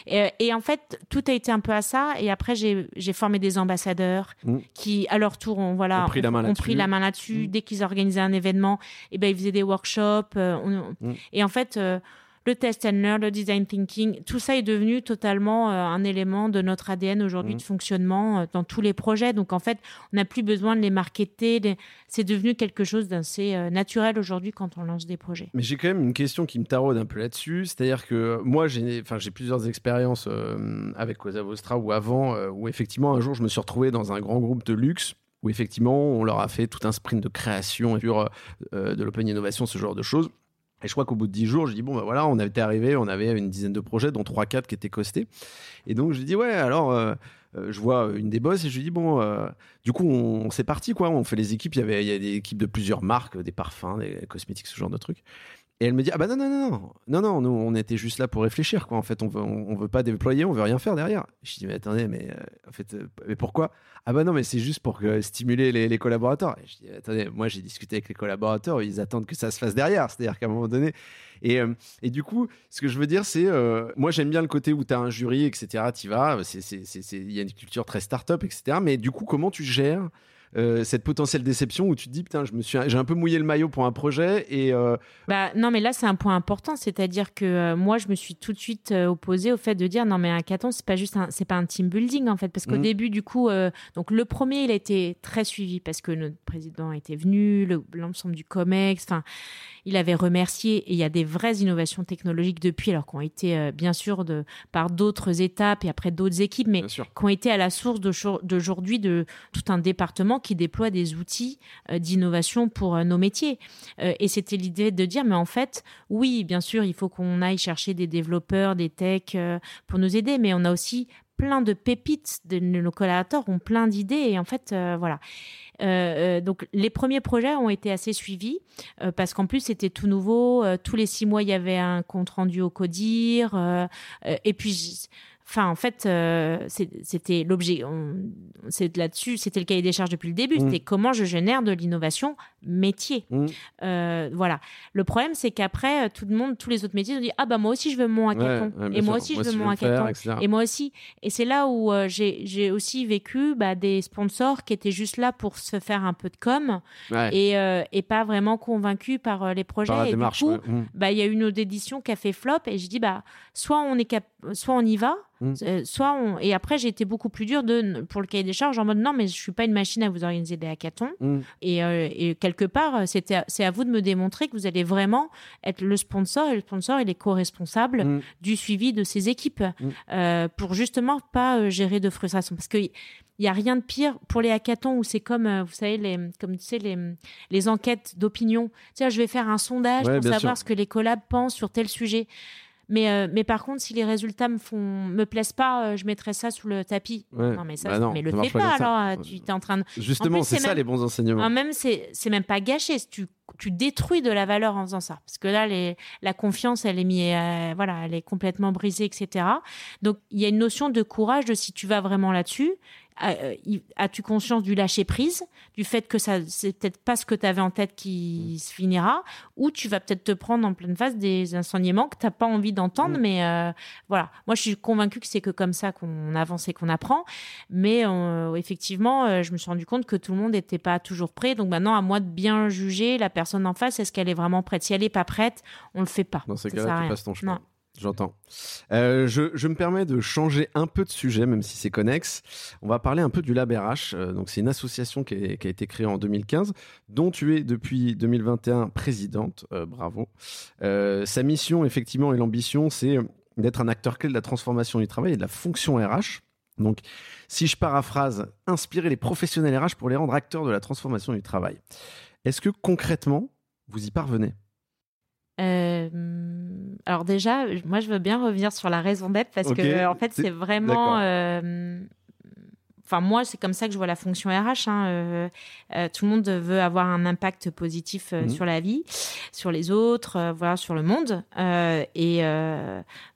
Et, et, en fait, tout a été un peu à ça. Et après, j'ai formé des ambassadeurs qui, à leur tour, ont voilà. La ont pris la main là-dessus. Mm. Dès qu'ils organisaient un événement, et eh ben, ils faisaient des workshops. Euh, mm. Et en fait, euh, le test and learn, le design thinking, tout ça est devenu totalement euh, un élément de notre ADN aujourd'hui de mm. fonctionnement dans tous les projets. Donc en fait, on n'a plus besoin de les marketer. C'est devenu quelque chose d'assez naturel aujourd'hui quand on lance des projets. Mais j'ai quand même une question qui me taraude un peu là-dessus. C'est-à-dire que moi, j'ai plusieurs expériences avec Cosa Vostra ou avant, où effectivement, un jour, je me suis retrouvé dans un grand groupe de luxe où effectivement on leur a fait tout un sprint de création sur euh, de l'open innovation, ce genre de choses. Et je crois qu'au bout de 10 jours, je dis bon, ben voilà, on était arrivé, on avait une dizaine de projets, dont 3-4 qui étaient costés. Et donc, je dis ouais, alors, euh, euh, je vois une des bosses et je dis bon, du coup, on, c'est parti, quoi. On fait les équipes. Il y avait des équipes de plusieurs marques, des parfums, des cosmétiques, ce genre de trucs. Et elle me dit ah bah non non non non non nous on était juste là pour réfléchir quoi en fait on veut on, veut pas déployer on veut rien faire derrière. Je dis mais attendez mais en fait mais pourquoi? Ah bah non, mais c'est juste pour stimuler les, collaborateurs. je dis, attendez, moi j'ai discuté avec les collaborateurs, ils attendent que ça se fasse derrière. C'est-à-dire qu'à un moment donné. Et, euh, et, du coup, ce que je veux dire, c'est. Euh, moi j'aime bien le côté où tu as un jury, etc. Tu vas, il y a une culture très start-up, etc. Mais du coup, comment tu gères euh, cette potentielle déception où tu te dis putain je me suis j'ai un peu mouillé le maillot pour un projet et euh, bah non mais là c'est un point important c'est-à-dire que euh, moi je me suis tout de suite opposée au fait de dire non mais un caton c'est pas juste c'est pas un team building en fait parce qu'au mmh. début du coup donc le premier il a été très suivi parce que notre président était venu l'ensemble du Comex enfin il avait remercié et il y a des vraies innovations technologiques depuis, alors qu'on été bien sûr de, par d'autres étapes et après d'autres équipes, mais qui ont été à la source d'aujourd'hui de, tout un département qui déploie des outils euh, d'innovation pour euh, nos métiers. et c'était l'idée de dire, mais en fait, oui, bien sûr, il faut qu'on aille chercher des développeurs, des techs pour nous aider, mais on a aussi plein de pépites, de, nos collaborateurs ont plein d'idées et en fait, voilà. Euh, euh, donc les premiers projets ont été assez suivis euh, parce qu'en plus c'était tout nouveau. tous les six mois il y avait un compte rendu au codir et puis Enfin, en fait, euh, c'était l'objet. C'est là-dessus, c'était le cahier des charges depuis le début. Mm. C'était comment je génère de l'innovation métier. Mm. Euh, voilà. Le problème, c'est qu'après, euh, tout le monde, tous les autres métiers, ont dit ah bah moi aussi je veux mon hackathon. et moi aussi je veux mon hackathon. Et moi aussi. Et c'est là où j'ai aussi vécu bah, des sponsors qui étaient juste là pour se faire un peu de com et, et, pas vraiment convaincus par les projets. et du coup, mm. bah il y a une autre édition qui a fait flop et je dis bah soit on est cap soit on y va Mm. Euh, soit on... Et après, j'ai été beaucoup plus dur de, pour le cahier des charges en mode non, mais je suis pas une machine à vous organiser des hackathons. Mm. Et, euh, et, quelque part, euh, c'est à vous de me démontrer que vous allez vraiment être le sponsor et le sponsor, il est co-responsable mm. du suivi de ses équipes pour justement pas gérer de frustration. Parce que il y a rien de pire pour les hackathons où c'est comme vous savez les comme tu sais les, les enquêtes d'opinion. Tiens, je vais faire un sondage pour savoir ce que les collabs pensent sur tel sujet Mais, euh, mais par contre, si les résultats me font me plaisent pas, euh, je mettrai ça sous le tapis. Non, mais ça, bah mais le fais pas, alors. Tu es en train de. Justement, c'est ça les bons enseignements. même, c'est même pas gâché. Tu, tu détruis de la valeur en faisant ça. Parce que là, les, la confiance, elle est, mise, voilà, elle est complètement brisée, etc. Donc, il y a une notion de courage de si tu vas vraiment là-dessus. Euh, as-tu conscience du lâcher prise, du fait que ça c'est peut-être pas ce que tu avais en tête qui mm. se finira, ou tu vas peut-être te prendre en pleine face des enseignements que t'as pas envie d'entendre, mm. mais euh, voilà. Moi, je suis convaincue que c'est que comme ça qu'on avance et qu'on apprend, mais euh, effectivement, je me suis rendu compte que tout le monde n'était pas toujours prêt, donc maintenant à moi de bien juger la personne en face, est-ce qu'elle est vraiment prête? Si elle est pas prête, on le fait pas. Dans ces cas-là, tu passes ton chemin. J'entends. Euh, je, me permets de changer un peu de sujet, même si c'est connexe. On va parler un peu du Lab RH. Euh, donc, c'est une association qui, a été créée en 2015, dont tu es depuis 2021 présidente. Euh, bravo. sa mission, effectivement, et l'ambition, c'est d'être un acteur clé de la transformation du travail et de la fonction RH. Donc, si je paraphrase, inspirer les professionnels RH pour les rendre acteurs de la transformation du travail. Est-ce que concrètement, vous y parvenez? Euh, alors déjà, moi je veux bien revenir sur la raison d'être parce que en fait c'est vraiment euh, enfin moi c'est comme ça que je vois la fonction RH hein, euh, tout le monde veut avoir un impact positif mhm. sur la vie sur les autres voilà sur le monde et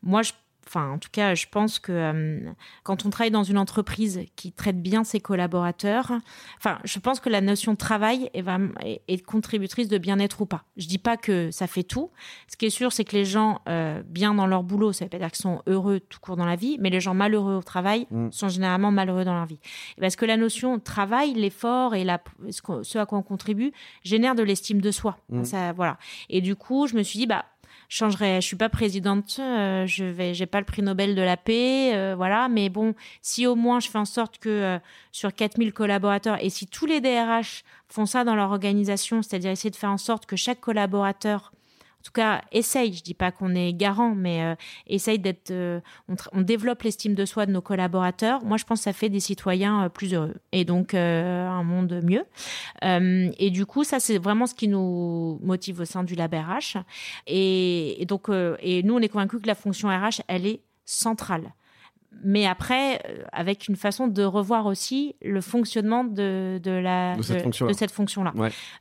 moi je enfin en tout cas je pense que euh, quand on travaille dans une entreprise qui traite bien ses collaborateurs enfin je pense que la notion de travail est, est, contributrice de bien-être ou pas. Je dis pas que ça fait tout. Ce qui est sûr c'est que les gens euh, bien dans leur boulot ça veut pas dire qu'ils sont heureux tout court dans la vie mais les gens malheureux au travail mm. sont généralement malheureux dans leur vie. Parce que la notion travail l'effort et la, ce, à quoi on contribue génère de l'estime de soi. Mm. ça voilà. Et du coup je me suis dit bah changerais. Je suis pas présidente, euh, je vais, j'ai pas le prix Nobel de la paix, euh, voilà. Mais bon, si au moins je fais en sorte que euh, sur 4000 collaborateurs et si tous les DRH font ça dans leur organisation, c'est-à-dire essayer de faire en sorte que chaque collaborateur en tout cas, essaye, je dis pas qu'on est garant, mais euh, essaye d'être, euh, on, développe l'estime de soi de nos collaborateurs. Moi, je pense que ça fait des citoyens euh, plus heureux et donc un monde mieux. et du coup, ça, c'est vraiment ce qui nous motive au sein du Lab RH. Et, et donc, et nous, on est convaincus que la fonction RH, elle est centrale mais après, avec une façon de revoir aussi le fonctionnement de, de, la, de cette fonction-là.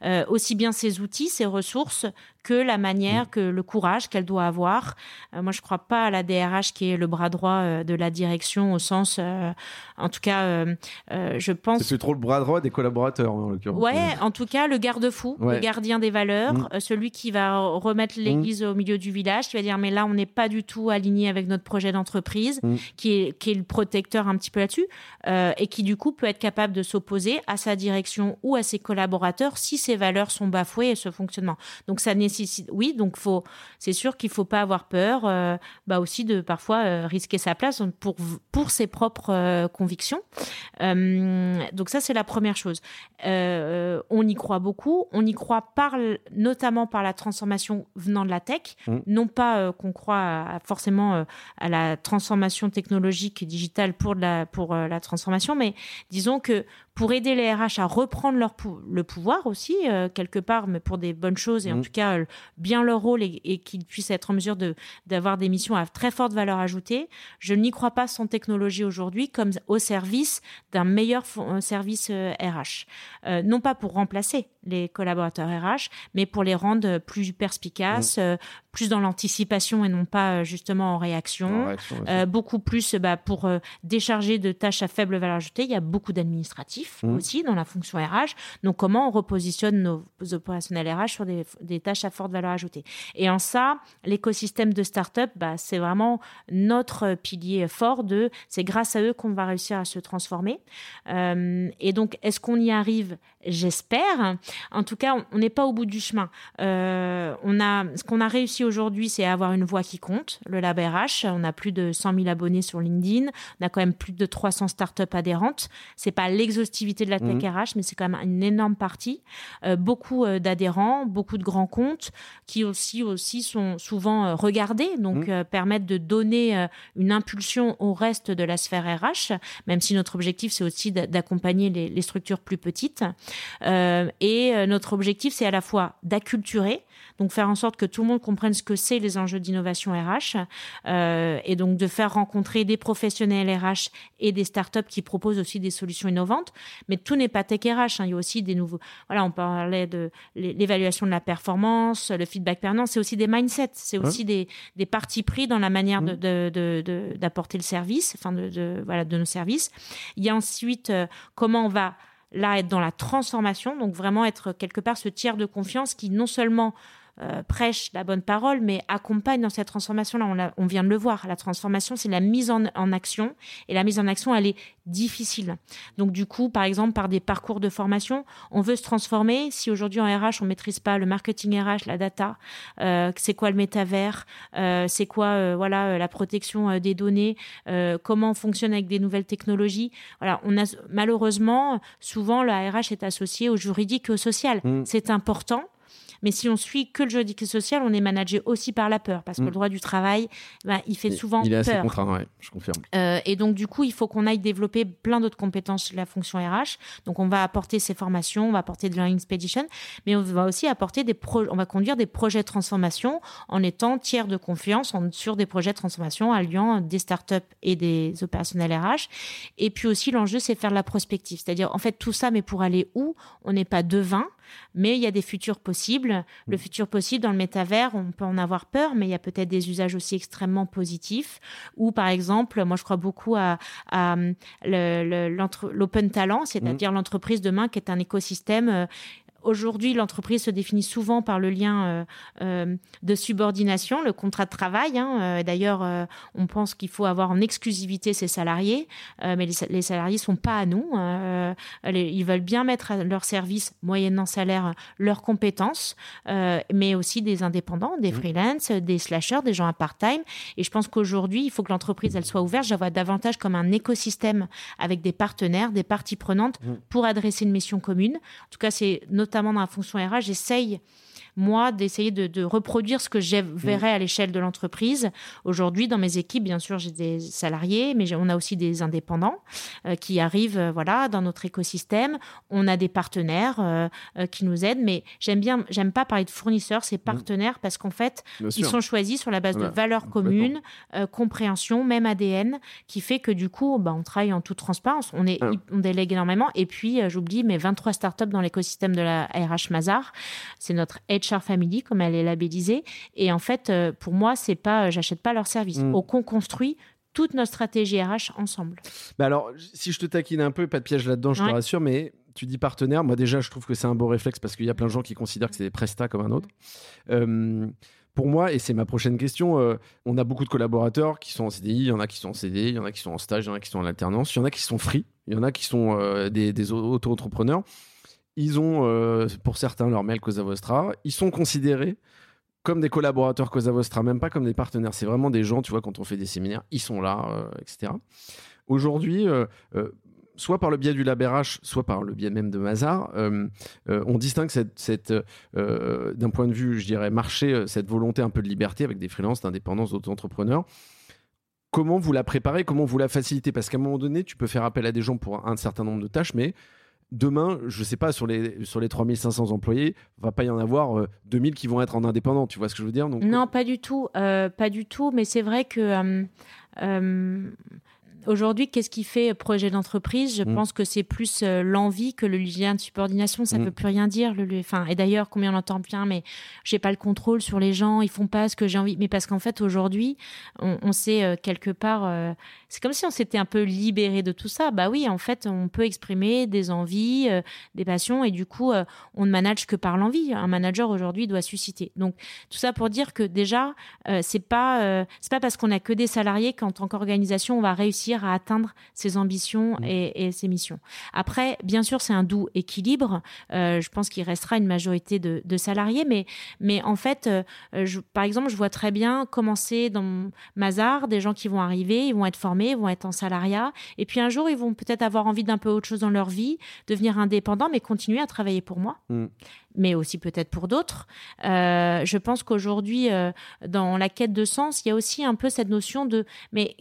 Euh, aussi bien ses outils, ses ressources, que la manière, mm. que le courage qu'elle doit avoir. Euh, moi, je ne crois pas à la DRH qui est le bras droit de la direction au sens, en tout cas, je pense. C'est trop le bras droit des collaborateurs, en l'occurrence. Ouais, en tout cas, le garde-fou, le gardien des valeurs, mm. celui qui va remettre mm. l'église au milieu du village, qui va dire, mais là, on n'est pas du tout aligné avec notre projet d'entreprise, qui est qui est le protecteur un petit peu là-dessus, euh, et qui du coup peut être capable de s'opposer à sa direction ou à ses collaborateurs si ses valeurs sont bafouées et ce fonctionnement. Donc ça nécessite, oui, donc faut, c'est sûr qu'il faut pas avoir peur, euh, bah aussi de parfois euh, risquer sa place pour pour ses propres convictions. donc ça c'est la première chose. on y croit beaucoup, on y croit par notamment par la transformation venant de la tech, mmh. non pas qu'on croit forcément à la transformation technologique et digitale pour, la, pour euh, la transformation, mais disons que pour aider les RH à reprendre leur le pouvoir aussi, euh, quelque part, mais pour des bonnes choses, et en mmh. tout cas, euh, bien leur rôle et, qu'ils puissent être en mesure d'avoir des missions à très forte valeur ajoutée, je n'y crois pas sans technologie aujourd'hui comme au service d'un meilleur service RH. non pas pour remplacer les collaborateurs RH, mais pour les rendre plus perspicaces, mmh. plus dans l'anticipation et non pas justement en réaction, beaucoup plus bah, pour euh, décharger de tâches à faible valeur ajoutée, il y a beaucoup d'administratifs mmh. aussi dans la fonction RH. Donc, comment on repositionne nos opérationnels RH sur des, tâches à forte valeur ajoutée Et en ça, l'écosystème de start-up, bah, c'est vraiment notre pilier fort de c'est grâce à eux qu'on va réussir à se transformer. Euh, et donc, est-ce qu'on y arrive J'espère. En tout cas, on n'est pas au bout du chemin. Euh, on a, ce qu'on a réussi aujourd'hui, c'est avoir une voix qui compte, le Lab RH. On a plus de 100 000 abonnés sur LinkedIn. On a quand même plus de 300 startups adhérentes. C'est pas l'exhaustivité de la tech RH, mais c'est quand même une énorme partie. beaucoup d'adhérents, beaucoup de grands comptes qui aussi, aussi sont souvent regardés, donc permettent de donner une impulsion au reste de la sphère RH, même si notre objectif, c'est aussi d'accompagner les, les, structures plus petites. Et notre objectif, c'est à la fois d'acculturer, donc faire en sorte que tout le monde comprenne ce que c'est les enjeux d'innovation RH euh, et donc de faire rencontrer des professionnels RH et des startups qui proposent aussi des solutions innovantes. Mais tout n'est pas tech RH. Hein. Il y a aussi des nouveaux. Voilà, on parlait de l'évaluation de la performance, le feedback permanent. C'est aussi des mindsets. C'est aussi des, des partis pris dans la manière mmh. de, d'apporter le service, enfin de, voilà de nos services. Il y a ensuite euh, comment on va là être dans la transformation, donc vraiment être quelque part ce tiers de confiance qui non seulement euh, prêche la bonne parole, mais accompagne dans cette transformation-là. On, vient de le voir. La transformation, c'est la mise en, action. Et la mise en action, elle est difficile. Donc, du coup, par exemple, par des parcours de formation, on veut se transformer. Si aujourd'hui en RH, on maîtrise pas le marketing RH, la data, euh, c'est quoi le métavers, euh, c'est quoi, voilà, la protection des données, comment on fonctionne avec des nouvelles technologies. Voilà, on a malheureusement souvent la RH est associée au juridique et au social. Mmh. C'est important mais si on suit que le juridique social, on est managé aussi par la peur, parce que le mm. droit du travail, ben, il fait souvent il est assez contraint, ouais, je confirme. Euh, et donc du coup, il faut qu'on aille développer plein d'autres compétences la fonction RH. Donc on va apporter ces formations, on va apporter de l'inspedition, mais on va aussi apporter des on va conduire des projets de transformation en étant tiers de confiance sur des projets de transformation alliant des startups et des opérationnels RH. Et puis aussi l'enjeu, c'est faire de la prospective, c'est-à-dire en fait tout ça, mais pour aller où? On n'est pas devin mais il y a des futurs possibles. Le mm. futur possible dans le métavers, on peut en avoir peur, mais il y a peut-être des usages aussi extrêmement positifs. Ou par exemple, moi je crois beaucoup à, l'open talent, c'est-à-dire mm. l'entreprise demain qui est un écosystème euh, Aujourd'hui, l'entreprise se définit souvent par le lien euh, euh, de subordination, le contrat de travail. Hein. Euh, d'ailleurs, on pense qu'il faut avoir en exclusivité ses salariés, mais les, les, salariés sont pas à nous. Hein. ils veulent bien mettre à leur service, moyennant salaire, leurs compétences, mais aussi des indépendants, des mmh. freelances, des slashers, des gens à part-time. Et je pense qu'aujourd'hui, il faut que l'entreprise elle soit ouverte. Vois davantage comme un écosystème avec des partenaires, des parties prenantes mmh. pour adresser une mission commune. En tout cas, c'est notre notamment dans la fonction RH, j'essaye moi, d'essayer de, reproduire ce que je verrais à l'échelle de l'entreprise. Aujourd'hui, dans mes équipes, bien sûr, j'ai des salariés, mais on a aussi des indépendants euh, qui arrivent euh, voilà, dans notre écosystème. On a des partenaires euh, qui nous aident, mais j'aime bien, j'aime pas parler de fournisseurs, c'est partenaires parce qu'en fait, ils sont choisis sur la base de valeurs communes, compréhension, même ADN, qui fait que du coup, bah, on travaille en toute transparence. On, est, ah. on délègue énormément. Et puis, j'oublie, mais 23 startups dans l'écosystème de la RH Mazar. C'est notre HR Family, comme elle est labellisée. Et en fait, euh, pour moi, c'est pas, euh, j'achète pas leur service. Mm. Au qu'on construit toute notre stratégie RH ensemble. Bah alors, si je te taquine un peu, pas de piège là-dedans, je te rassure, mais tu dis partenaire. Moi, déjà, je trouve que c'est un beau réflexe parce qu'il y a plein de gens qui considèrent que c'est des prestats comme un autre. Euh, pour moi, et c'est ma prochaine question, on a beaucoup de collaborateurs qui sont en CDI, il y en a qui sont en CDI, il y en a qui sont en stage, il y en a qui sont en alternance, il y en a qui sont free, il y en a qui sont des, des auto-entrepreneurs. Ils ont, euh, pour certains, leur mail Cosa Vostra. Ils sont considérés comme des collaborateurs Cosa Vostra, même pas comme des partenaires. C'est vraiment des gens, tu vois, quand on fait des séminaires, ils sont là, euh, etc. Aujourd'hui, euh, soit par le biais du LabRH, soit par le biais même de Mazar, on distingue d'un point de vue, je dirais, marché, cette volonté un peu de liberté avec des freelances, d'indépendance, d'auto-entrepreneurs comment vous la préparez, comment vous la facilitez? Parce qu'à un moment donné, tu peux faire appel à des gens pour un certain nombre de tâches, mais demain, je ne sais pas, sur les, sur les 3500 employés, va pas y en avoir 2000 euh, qui vont être en indépendant. Tu vois ce que je veux dire Donc, Non, pas du tout. Euh, pas du tout. Mais c'est vrai que euh, Aujourd'hui, qu'est-ce qui fait projet d'entreprise? Je mm. pense que c'est plus euh, l'envie que le lien de subordination. Ça ne mm. veut plus rien dire. Le, enfin, et d'ailleurs, combien on entend bien, mais j'ai pas le contrôle sur les gens. Ils font pas ce que j'ai envie. Mais parce qu'en fait, aujourd'hui, on, on sait euh, quelque part. Euh, c'est comme si on s'était un peu libéré de tout ça. Bah oui, en fait, on peut exprimer des envies, des passions, et du coup, on ne manage que par l'envie. Un manager aujourd'hui doit susciter. Donc tout ça pour dire que déjà, c'est pas c'est pas parce qu'on a que des salariés qu'en tant qu'organisation, on va réussir réussir à atteindre ses ambitions mmh. et, ses missions. Après, bien sûr, c'est un doux équilibre. je pense qu'il restera une majorité de, salariés, mais, mais en fait, je, par exemple, je vois très bien commencer dans Mazar des gens qui vont arriver, ils vont être formés, ils vont être en salariat, et puis un jour, ils vont peut-être avoir envie d'un peu autre chose dans leur vie, devenir indépendants, mais continuer à travailler pour moi. Mmh mais aussi peut-être pour d'autres. Euh, je pense qu'aujourd'hui, euh, dans la quête de sens, il y a aussi un peu cette notion de... Mais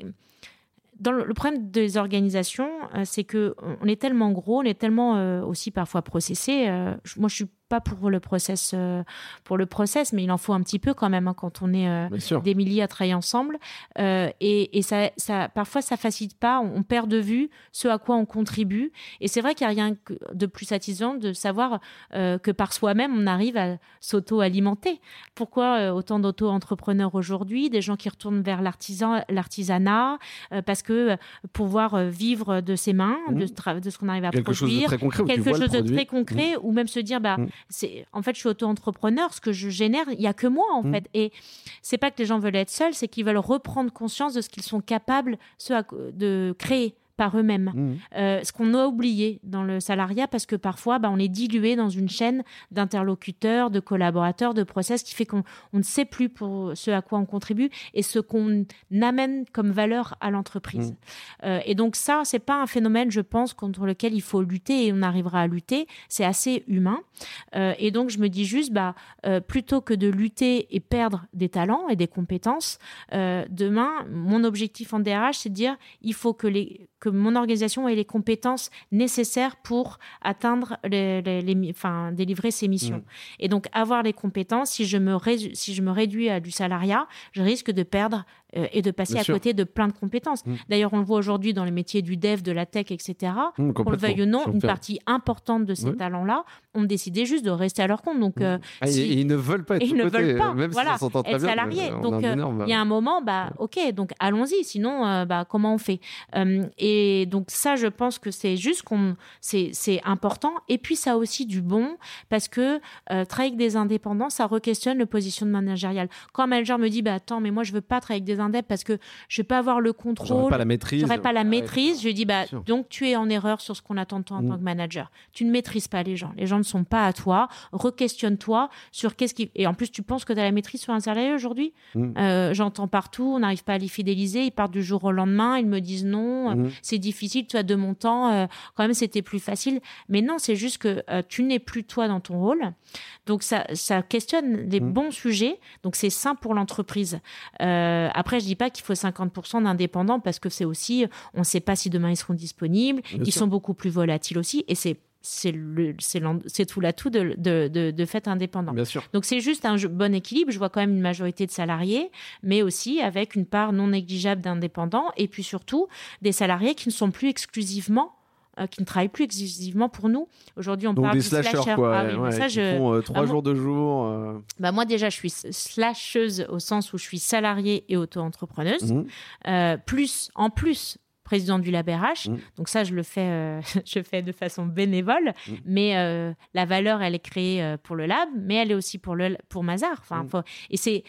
dans le, problème des organisations, euh, c'est que on est tellement gros, on est tellement aussi parfois processé. moi, je suis pas pour le process, euh, pour le process, mais il en faut un petit peu quand même hein, quand on est euh, des milliers à travailler ensemble. Euh, et, et ça, ça, parfois, ça facilite pas. On, perd de vue ce à quoi on contribue. Et c'est vrai qu'il n'y a rien de plus satisfaisant de savoir que par soi-même, on arrive à s'auto-alimenter. Pourquoi autant d'auto-entrepreneurs aujourd'hui, des gens qui retournent vers l'artisan, l'artisanat, parce que pouvoir vivre de ses mains, de, mmh. de, ce qu'on arrive à quelque produire, chose de très concret, quelque chose de très concret, mmh. ou même se dire, bah, mmh c'est en fait je suis auto-entrepreneur, ce que je génère, il y a que moi en mmh. fait. Et c'est pas que les gens veulent être seuls, c'est qu'ils veulent reprendre conscience de ce qu'ils sont capables de créer par eux-mêmes. Mmh. Euh, ce qu'on a oublié dans le salariat, parce que parfois, bah, on est dilué dans une chaîne d'interlocuteurs, de collaborateurs, de process qui fait qu'on ne sait plus pour ce à quoi on contribue et ce qu'on amène comme valeur à l'entreprise. Mmh. Euh, et donc ça, c'est pas un phénomène, je pense, contre lequel il faut lutter et on arrivera à lutter. C'est assez humain. Euh, et donc je me dis juste, bah, plutôt que de lutter et perdre des talents et des compétences, demain, mon objectif en DRH, c'est de dire, il faut que les que mon organisation ait les compétences nécessaires pour atteindre les, les, enfin, délivrer ses missions. Mm. Et donc avoir les compétences, si je me si je me réduis à du salariat, je risque de perdre euh, et de passer à côté de plein de compétences. Mm. D'ailleurs, on le voit aujourd'hui dans les métiers du dev, de la tech, etc. Mm, qu'on le veuille ou non, une partie importante de ces talents-là ont décidé juste de rester à leur compte. Donc, euh, ah, ils ne veulent pas être ils ne veulent pas, même voilà, si être salariés. donc, euh, il y a un moment, bah, ok, donc allons-y. Sinon, bah, comment on fait? Et donc ça, je pense que c'est juste qu'on, c'est important. Et puis ça a aussi du bon parce que travailler avec des indépendants, ça re-questionne le positionnement managérial. Quand un manager me dit, bah attends, mais moi je veux pas travailler avec des parce que je vais pas avoir le contrôle. J'aurais pas la maîtrise. J'aurais pas la maîtrise. je dis bah donc tu es en erreur sur ce qu'on attend de toi en tant mm. que manager. Tu ne maîtrises pas les gens. Les gens ne sont pas à toi. Requestionne-toi sur qu'est-ce qui et en plus tu penses que tu as la maîtrise sur un salarié aujourd'hui. Mm. Euh, j'entends partout, on n'arrive pas à les fidéliser. Ils partent du jour au lendemain. Ils me disent non, mm. c'est difficile. Tu as de mon temps. Euh, quand même c'était plus facile. Mais non, c'est juste que euh, tu n'es plus toi dans ton rôle. Donc ça ça questionne les bons sujets. Donc c'est sain pour l'entreprise. après après, je dis pas qu'il faut 50% d'indépendants parce que c'est aussi, on ne sait pas si demain ils seront disponibles. ils sont beaucoup plus volatiles aussi, et c'est c'est tout l'atout de, de, de, fait indépendant. Bien sûr. Donc c'est juste un bon équilibre. Je vois quand même une majorité de salariés, mais aussi avec une part non négligeable d'indépendants et puis surtout des salariés qui ne sont plus exclusivement euh, qui ne travaillent plus exclusivement pour nous. Aujourd'hui, on parle des de slashers, quoi. Ah ça, je... font euh, trois bah, jours de jour. Euh. Bah moi déjà, je suis slasheuse au sens où je suis salariée et auto-entrepreneuse. Mmh. plus, en plus, présidente du LabRH. Mmh. Donc ça, je le fais, je fais de façon bénévole. Mmh. Mais la valeur, elle est créée pour le lab, mais elle est aussi pour le pour Mazar. Enfin, et c'est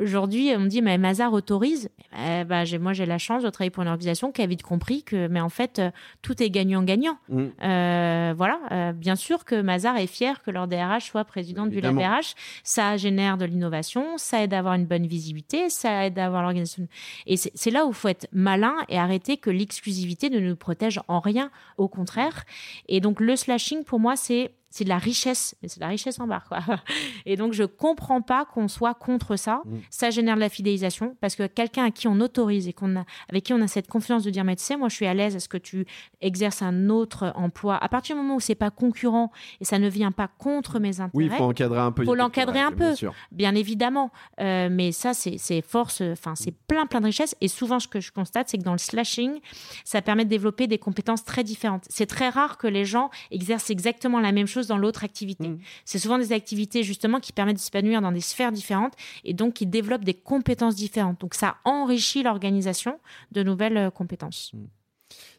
Aujourd'hui, on me dit, mais Mazar autorise. Eh ben, moi, j'ai la chance de travailler pour une organisation qui a vite compris que, mais en fait, euh, tout est gagnant-gagnant. Mm. Euh, voilà. Euh, bien sûr que Mazar est fier que leur DRH soit président du LabRH. Ça génère de l'innovation, ça aide à avoir une bonne visibilité, ça aide à avoir l'organisation. Et c'est là où il faut être malin et arrêter que l'exclusivité ne nous protège en rien. Au contraire. Et donc, le slashing, pour moi, c'est c'est de la richesse, mais c'est de la richesse en barre, quoi. Et donc, je comprends pas qu'on soit contre ça. Mm. Ça génère de la fidélisation parce que quelqu'un à qui on autorise et qu'on a, avec qui on a cette confiance de dire, mais tu sais, moi, je suis à l'aise à ce que tu exerces un autre emploi? À partir du moment où c'est pas concurrent et ça ne vient pas contre mes intérêts. Oui, il faut encadrer un peu. Il faut l'encadrer un peu, bien, évidemment. Euh, mais ça, c'est force, enfin, c'est plein, plein de richesses. Et souvent, ce que je constate, c'est que dans le slashing, ça permet de développer des compétences très différentes. C'est très rare que les gens exercent exactement la même chose dans l'autre activité. Mm. C'est souvent des activités justement qui permettent de s'épanouir dans des sphères différentes et donc qui développent des compétences différentes. Donc ça enrichit l'organisation de nouvelles euh, compétences. Mm.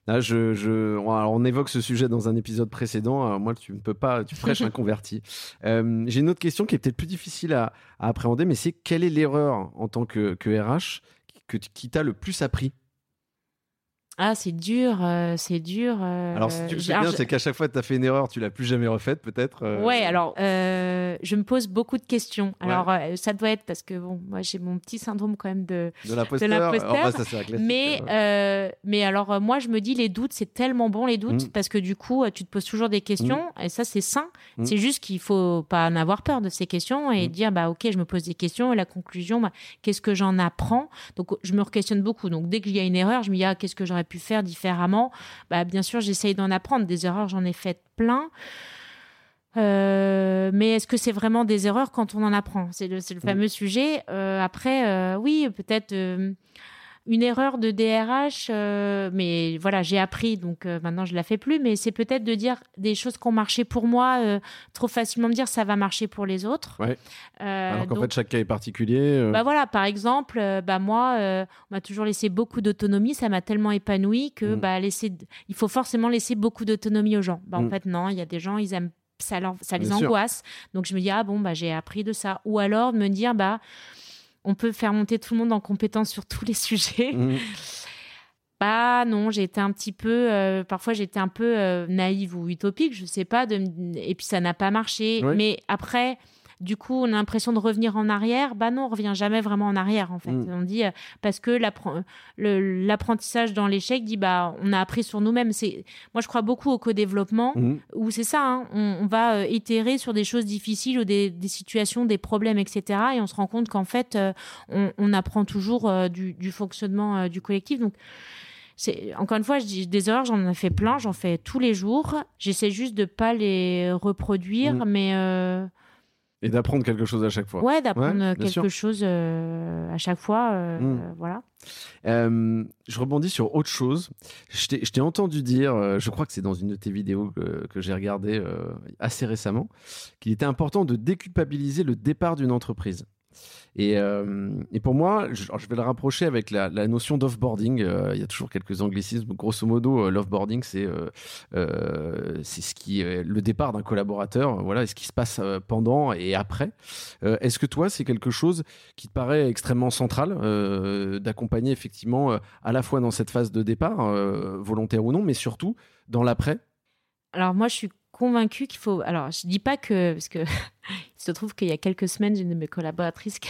Là, je, on évoque ce sujet dans un épisode précédent. moi, tu ne peux pas, tu prêches un converti. Euh, j'ai une autre question qui est peut-être plus difficile à, appréhender, mais c'est quelle est l'erreur en tant que, que RH que, qui t'a le plus appris? Ah, c'est dur, euh, c'est dur. euh, Alors, si tu le sais bien, c'est qu'à chaque fois que tu as fait une erreur, tu l'as plus jamais refaite, peut-être. euh, Ouais, alors euh, je me pose beaucoup de questions. Alors ça doit être parce que bon, moi j'ai mon petit syndrome quand même de. De l'imposteur. Oh, bah, Mais euh, mais alors moi je me dis les doutes c'est tellement bon les doutes Mm. parce que du coup tu te poses toujours des questions et ça c'est sain. Mm. C'est juste qu'il faut pas en avoir peur de ces questions et Mm. dire bah ok je me pose des questions et la conclusion bah, qu'est-ce que j'en apprends? Donc je me questionne beaucoup. Donc dès qu'il y a une erreur je me dis ah qu'est-ce que j'aurais pu faire différemment. Bah bien sûr j'essaye d'en apprendre. Des erreurs j'en ai faites plein. Euh, mais est-ce que c'est vraiment des erreurs quand on en apprend? C'est le, Mm. fameux sujet. Euh, après, euh, oui, peut-être une erreur de DRH, euh, mais voilà, j'ai appris, donc euh, maintenant je la fais plus. Mais c'est peut-être de dire des choses qui ont marché pour moi, euh, trop facilement me dire ça va marcher pour les autres. Ouais. Alors qu'en donc- fait, chaque cas est particulier. bah voilà, par exemple, bah moi, on m'a toujours laissé beaucoup d'autonomie, ça m'a tellement épanoui que Mm. bah laisser, il faut forcément laisser beaucoup d'autonomie aux gens. Bah en Mm. fait non, il y a des gens, ils aiment ça, leur- ça les Bien sûr. angoisse. Donc je me dis ah bon bah j'ai appris de ça. Ou alors de me dire bah on peut faire monter tout le monde en compétence sur tous les sujets. mhm. Bah non, j'ai été un petit peu, euh, parfois j'étais un peu euh, naïve ou utopique, je sais pas, de, et puis ça n'a pas marché. Oui. Mais après, du coup, on a l'impression de revenir en arrière. Bah non, on revient jamais vraiment en arrière en fait. Mm. On dit euh, parce que l'apprentissage dans l'échec dit bah on a appris sur nous-mêmes. C'est moi je crois beaucoup au co-développement Mhm. où c'est ça, hein, on, on va euh, itérer sur des choses difficiles ou des, des situations, des problèmes, etc. Et on se rend compte qu'en fait, euh, on, on apprend toujours du, du fonctionnement du collectif. Donc, c'est encore une fois, je dis des erreurs, j'en ai fait plein, j'en fais tous les jours. J'essaie juste de pas les reproduire, Mm. mais euh, Et d'apprendre quelque chose à chaque fois. ouais, d'apprendre Ouais, euh, quelque sûr. chose euh, à chaque fois. euh, Mm. euh, voilà. Je rebondis sur autre chose. Je t'ai entendu dire, je crois que c'est dans une de tes vidéos que, que j'ai regardé euh, assez récemment, qu'il était important de déculpabiliser le départ d'une entreprise. Et, euh, et pour moi, je, vais le rapprocher avec la, notion d'offboarding. Euh, il y a toujours quelques anglicismes. Grosso modo, euh, l'offboarding, c'est euh, euh, ce qui le départ d'un collaborateur. Voilà, et ce qui se passe pendant et après. Est-ce que toi, c'est quelque chose qui te paraît extrêmement central d'accompagner effectivement à la fois dans cette phase de départ, volontaire ou non, mais surtout dans l'après? Alors moi, je suis convaincue qu'il faut. Alors, je dis pas que parce que il se trouve qu'il y a quelques semaines, j'ai une de mes collaboratrices qui,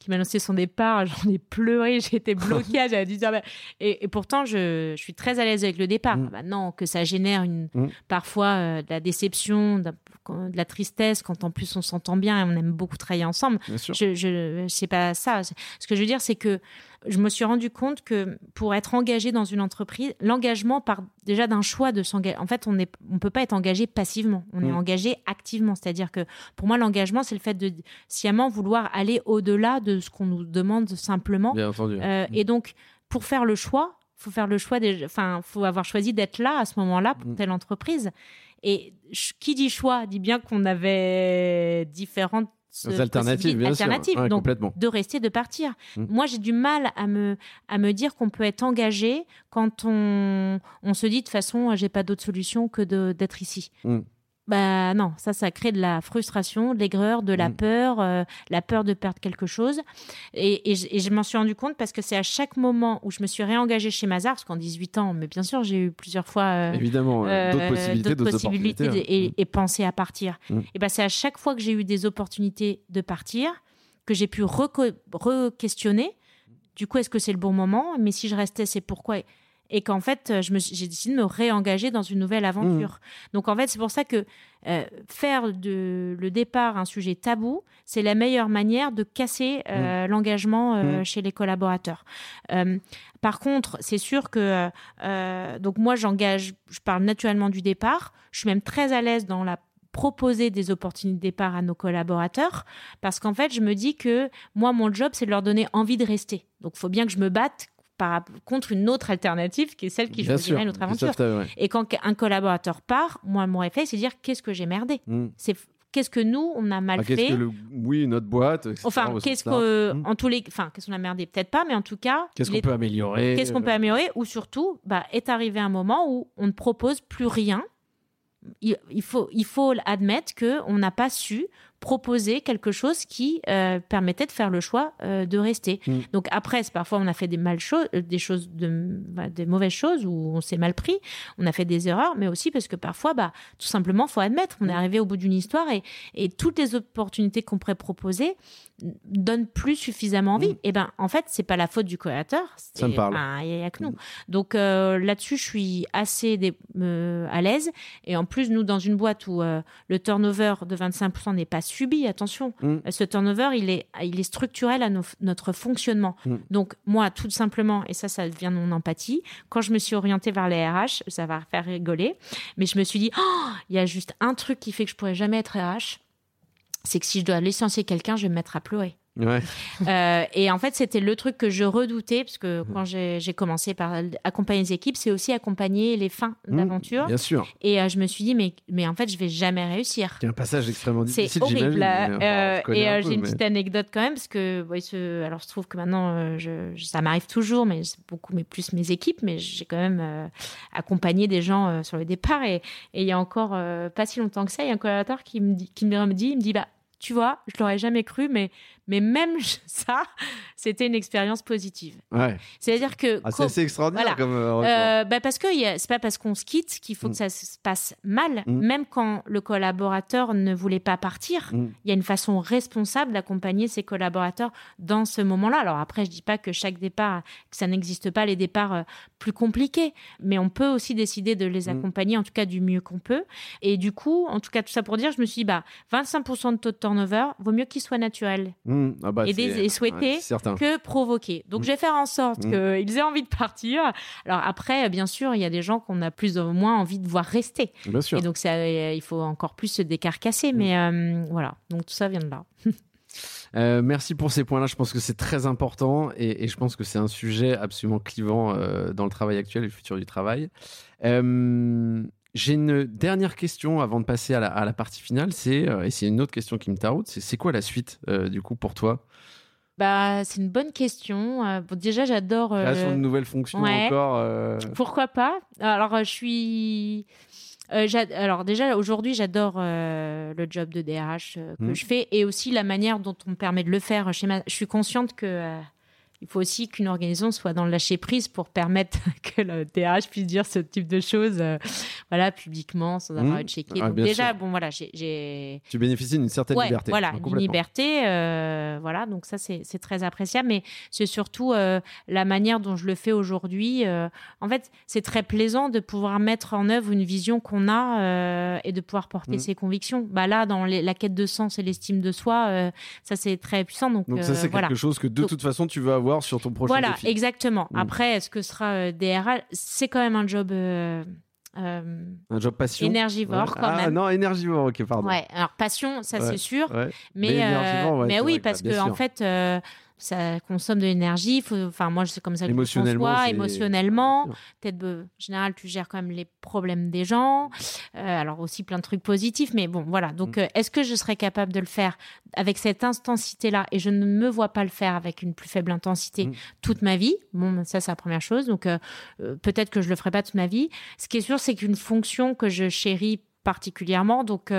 qui m'a annoncé son départ. J'en ai pleuré, j'ai été bloquée. J'avais dit ah ben- et, et pourtant, je, je suis très à l'aise avec le départ. Mm. Maintenant que ça génère une Mm. parfois euh, de la déception, de, de la tristesse, quand en plus on s'entend bien et on aime beaucoup travailler ensemble. Bien sûr. Je, je c'est pas ça. Ce que je veux dire, c'est que je me suis rendu compte que pour être engagé dans une entreprise, l'engagement part déjà d'un choix de s'engager. En fait, on on peut pas être engagé passivement. On est Mm. engagé activement. C'est-à-dire que pour moi, l'engagement, c'est le fait de sciemment vouloir aller au-delà de ce qu'on nous demande simplement. Bien entendu. Euh, et donc, pour faire le choix, faut faire le choix des, enfin, faut avoir choisi d'être là à ce moment-là pour Mm. telle entreprise. Et qui dit choix dit bien qu'on avait différentes Des alternatives, bien sûr. alternatives. Ouais, Donc, complètement. de rester, de partir. Mm. Moi, j'ai du mal à me, à me dire qu'on peut être engagé quand on, on se dit de toute façon, j'ai pas d'autre solution que d'être ici. Mm. Bah non, ça, ça crée de la frustration, de l'aigreur, de la Mm. peur, euh, la peur de perdre quelque chose. Et, et je, m'en suis rendu compte parce que c'est à chaque moment où je me suis réengagée chez Mazar, parce qu'en 18 ans, mais bien sûr, j'ai eu plusieurs fois euh, Évidemment, euh, d'autres possibilités, d'autres d'autres possibilités et, et penser à partir. Mm. Et ben c'est à chaque fois que j'ai eu des opportunités de partir que j'ai pu re-questionner. Du coup, est-ce que c'est le bon moment? Mais si je restais, c'est pourquoi? Et qu'en fait, euh, j'ai décidé de me réengager dans une nouvelle aventure. Donc en fait, c'est pour ça que euh, faire de le départ un sujet tabou, c'est la meilleure manière de casser euh, l'engagement euh, Mm. chez les collaborateurs. Par contre, c'est sûr que donc moi j'engage, je parle naturellement du départ. Je suis même très à l'aise dans la proposer des opportunités de départ à nos collaborateurs parce qu'en fait je me dis que moi mon job c'est de leur donner envie de rester donc il faut bien que je me batte par, contre une autre alternative qui est celle qui choisirait notre Bien aventure ouais. et quand un collaborateur part moi mon réflexe c'est de dire qu'est-ce que j'ai merdé Mm. c'est qu'est-ce que nous on a mal Ah, qu'est-ce fait que le... Oui, notre boîte, etc., enfin qu'est-ce que Mm. en tous les enfin qu'est-ce qu'on a merdé? Peut-être pas mais en tout cas Qu'est-ce qu'on est- peut améliorer? Qu'est-ce qu'on peut euh, améliorer? Ou surtout, bah, est arrivé un moment où on ne propose plus rien. Il, il faut, il faut admettre qu'on n'a pas su proposer quelque chose qui permettait de faire le choix de rester. Mm. Donc après, parfois on a fait des mal choses, des choses de, bah, des mauvaises choses où on s'est mal pris, on a fait des erreurs, mais aussi parce que parfois, bah, tout simplement, faut admettre, on est mm. arrivé au bout d'une histoire et, et toutes les opportunités qu'on pourrait proposer donne plus suffisamment envie. Mm. Et eh ben en fait, c'est pas la faute du créateur. Ça me parle. Il n'y a, que nous. Mm. Donc euh, là-dessus, je suis assez euh, à l'aise. Et en plus, nous, dans une boîte où euh, le turnover de 25% n'est pas subi, attention, mm. ce turnover, il est, il est structurel à notre fonctionnement. Donc moi, tout simplement, et ça, ça vient de mon empathie, quand je me suis orientée vers les RH, ça va faire rigoler, mais je me suis dit, oh, il y a juste un truc qui fait que je pourrais jamais être RH c'est que si je dois licencier quelqu'un, je vais me mettre à pleurer. Ouais. Euh, et en fait, c'était le truc que je redoutais, parce que quand j'ai commencé par accompagner les équipes, c'est aussi accompagner les fins mmh, d'aventure. Bien sûr. Et euh, je me suis dit, mais, mais en fait, je vais jamais réussir. C'est un passage extrêmement difficile. C'est horrible. Euh, et j'ai une petite anecdote quand même, parce que alors je trouve que maintenant, je, ça m'arrive toujours, mais c'est beaucoup mais plus mes équipes, mais j'ai quand même accompagné des gens sur le départ. Et, et il y a encore pas si longtemps que ça, il y a un collaborateur qui me dit, qui me dit, il me dit, bah tu vois, je l'aurais jamais cru, mais mais même ça, c'était une expérience positive. Ouais. C'est-à-dire que. Ah, c'est assez extraordinaire comme. Euh, euh, bah parce que c'est pas parce qu'on se quitte qu'il faut que mm. ça se passe mal. Mm. Même quand le collaborateur ne voulait pas partir, mm. il y a une façon responsable d'accompagner ses collaborateurs dans ce moment-là. Alors après, je dis pas que chaque départ, que ça n'existe pas les départs euh, plus compliqués, mais on peut aussi décider de les accompagner, en tout cas du mieux qu'on peut. Et du coup, en tout cas, tout ça pour dire, je me suis dit, bah, 25% de taux de turnover, vaut mieux qu'il soit naturel. Mmh. Ah bah, et, souhaiter que provoquer. Donc, mmh. je vais faire en sorte mmh. qu'ils aient envie de partir. Alors, après, bien sûr, il y a des gens qu'on a plus ou moins envie de voir rester. Bien sûr. Et donc, ça, euh, il faut encore plus se décarcasser. Mais euh, voilà, donc tout ça vient de là. Euh, merci pour ces points-là. Je pense que c'est très important et, je pense que c'est un sujet absolument clivant dans le travail actuel et le futur du travail. J'ai une dernière question avant de passer à la, partie finale. C'est euh, et c'est une autre question qui me taraude. C'est quoi la suite euh, du coup pour toi? Bah, c'est une bonne question. Euh, déjà, j'adore. Création de nouvelles fonctions encore. Pourquoi pas? Alors, je suis. alors déjà aujourd'hui j'adore le job de DRH que mmh. je fais et aussi la manière dont on me permet de le faire chez ma... Je suis consciente que il faut aussi qu'une organisation soit dans le lâcher prise pour permettre que le DRH puisse dire ce type de choses, euh, voilà, publiquement, sans avoir à être checké. Donc déjà, bon, voilà, j'ai. Tu bénéficies d'une certaine liberté. Voilà, une liberté, euh, voilà, donc ça c'est très appréciable, mais c'est surtout euh, la manière dont je le fais aujourd'hui. en fait, c'est très plaisant de pouvoir mettre en œuvre une vision qu'on a et de pouvoir porter mmh. ses convictions. Bah là, dans la quête de sens et l'estime de soi, ça c'est très puissant. Donc, donc ça c'est quelque chose que de toute façon tu veux avoir sur ton prochain voilà, exactement. Mm. Après, est-ce que ce sera euh, DRH C'est quand même un job. Euh, euh, un job passion? énergivore quand ah, non énergivore ok pardon. Ouais alors passion ça c'est sûr. Mais mais, mais oui parce que en fait ça consomme de l'énergie. Enfin, moi, c'est comme ça que je émotionnellement. Peut-être, en général, tu gères quand même les problèmes des gens. Euh, alors aussi plein de trucs positifs, mais bon, voilà. Donc, mm. euh, est-ce que je serais capable de le faire avec cette intensité-là Et je ne me vois pas le faire avec une plus faible intensité mm. toute ma vie? Bon, ça, c'est la première chose. Donc, euh, peut-être que je le ferai pas toute ma vie. Ce qui est sûr, c'est qu'une fonction que je chéris particulièrement. Donc,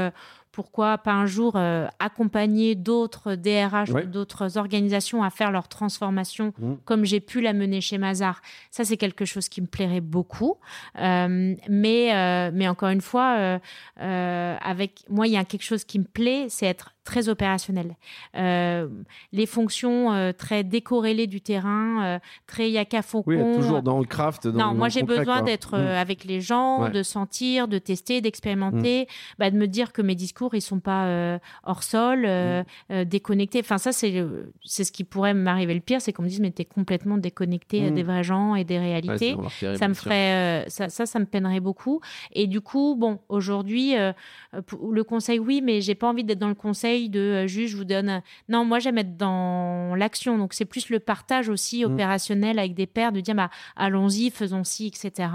pourquoi pas un jour euh, accompagner d'autres DRH d'autres organisations à faire leur transformation mmh. comme j'ai pu la mener chez Mazar. Ça, c'est quelque chose qui me plairait beaucoup. Euh, mais, euh, mais encore une fois, avec moi, il y a quelque chose qui me plaît, c'est être très opérationnel. Euh, les fonctions euh, très décorrélées du terrain, euh, très yaka Oui, toujours dans le craft. non, moi j'ai besoin d'être mm. avec les gens, de sentir, de tester, d'expérimenter, mm. bah, de me dire que mes discours ils sont pas hors sol, mm. déconnectés. Enfin ça c'est c'est ce qui pourrait m'arriver le pire, c'est qu'on me dise mais es complètement déconnecté des vrais gens et des réalités. ça me ferait ça, ça, ça me peinerait beaucoup. Et du coup bon aujourd'hui le conseil oui mais j'ai pas envie d'être dans le conseil de euh, juge, je vous donne. Non, moi j'aime être dans l'action. Donc c'est plus le partage aussi mmh. opérationnel avec des pairs, de dire bah, allons-y, faisons-ci, etc.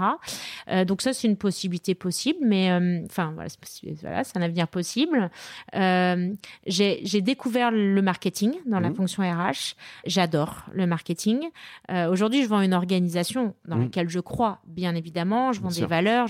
Euh, donc ça c'est une possibilité possible, mais euh, enfin voilà, c'est un avenir possible. J'ai découvert le marketing dans la mmh. fonction RH. J'adore le marketing. Aujourd'hui, je vends une organisation dans mmh. laquelle je crois, bien évidemment. Je vends des valeurs,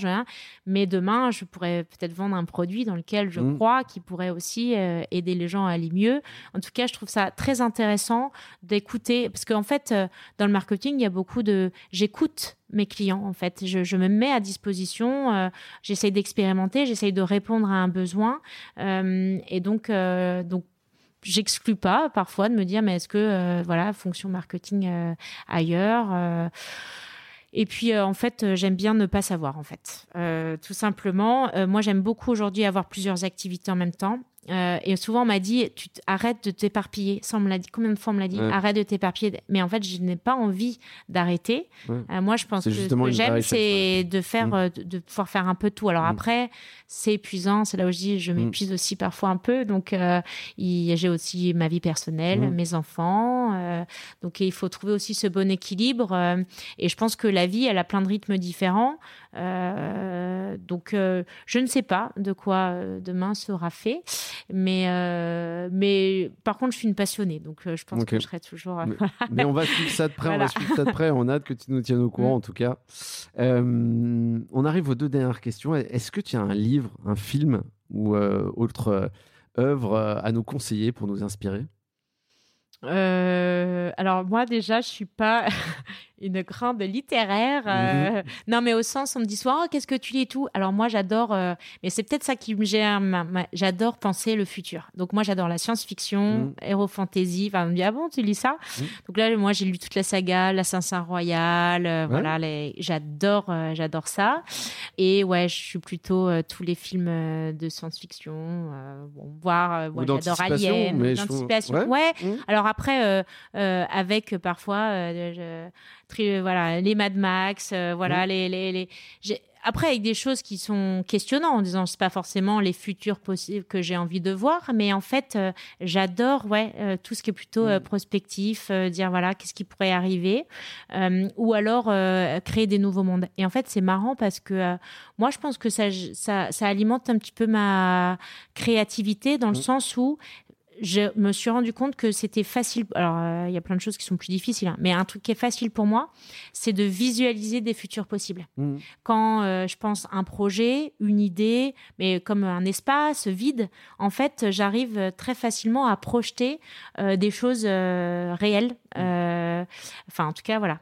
mais demain, je pourrais peut-être vendre un produit dans lequel je crois, qui pourrait aussi aider aider les gens à aller mieux. En tout cas, je trouve ça très intéressant d'écouter, parce qu'en fait, euh, dans le marketing, il y a beaucoup de... J'écoute mes clients, en fait. Je, me mets à disposition, euh, j'essaye d'expérimenter, j'essaye de répondre à un besoin. Euh, et donc, donc j'exclus pas parfois de me dire mais est-ce que voilà fonction marketing ailleurs et puis, en fait, j'aime bien ne pas savoir, en fait. Tout simplement, moi, j'aime beaucoup aujourd'hui avoir plusieurs activités en même temps. Euh, et souvent, on m'a dit, tu arrête de t'éparpiller. Ça, on me l'a dit, combien de fois on me l'a dit, arrête de t'éparpiller. Mais en fait, je n'ai pas envie d'arrêter. Euh, moi, je pense que ce que j'aime, c'est de faire, mm. euh, de, pouvoir faire un peu tout. Alors mm. après, c'est épuisant. C'est là où je dis, je mm. m'épuise aussi parfois un peu. Donc, j'ai aussi ma vie personnelle, mes enfants. donc, il faut trouver aussi ce bon équilibre. et je pense que la vie, elle a plein de rythmes différents. Donc, je ne sais pas de quoi demain sera fait, mais mais par contre, je suis une passionnée, donc je pense que je serai toujours. Mais, on va suivre ça de près. On va suivre ça de près. On a hâte que tu nous tiennes au courant, mm. en tout cas. on arrive aux deux dernières questions. Est-ce que tu as un livre, un film ou autre œuvre à nous conseiller pour nous inspirer? Alors moi déjà je suis pas une grande littéraire. Euh, mhm. Non, mais au sens, on me dit souvent, oh, qu'est-ce que tu lis et tout? Alors moi, j'adore, euh, mais c'est peut-être ça qui me gère. J'adore penser le futur. Donc moi, j'adore la science-fiction, héros mhm. fantasy. Enfin, on me dit, ah bon, tu lis ça mhm. Donc là, moi, j'ai lu toute la saga, l'Assassin Royal. Euh, voilà, les... j'adore, j'adore ça. Et ouais, je suis plutôt tous les films de science-fiction. bon, voir, j'adore Alien, d'anticipation. Ouais. Alors après, avec parfois. Je voilà, les Mad Max, euh, voilà, les, les, les... Après, avec des choses qui sont questionnantes, en disant c'est pas forcément les futurs possibles que j'ai envie de voir, mais en fait, euh, j'adore ouais euh, tout ce qui est plutôt prospectif, dire voilà qu'est-ce qui pourrait arriver, ou alors créer des nouveaux mondes. Et en fait, c'est marrant parce que moi, je pense que ça, ça, ça, alimente un petit peu ma créativité dans le sens où je me suis rendu compte que c'était facile. Alors, euh, il y a plein de choses qui sont plus difficiles, hein, mais un truc qui est facile pour moi, c'est de visualiser des futurs possibles. Mmh. Quand euh, je pense un projet, une idée, mais comme un espace vide, en fait, j'arrive très facilement à projeter euh, des choses réelles. Mmh. enfin, en tout cas, voilà,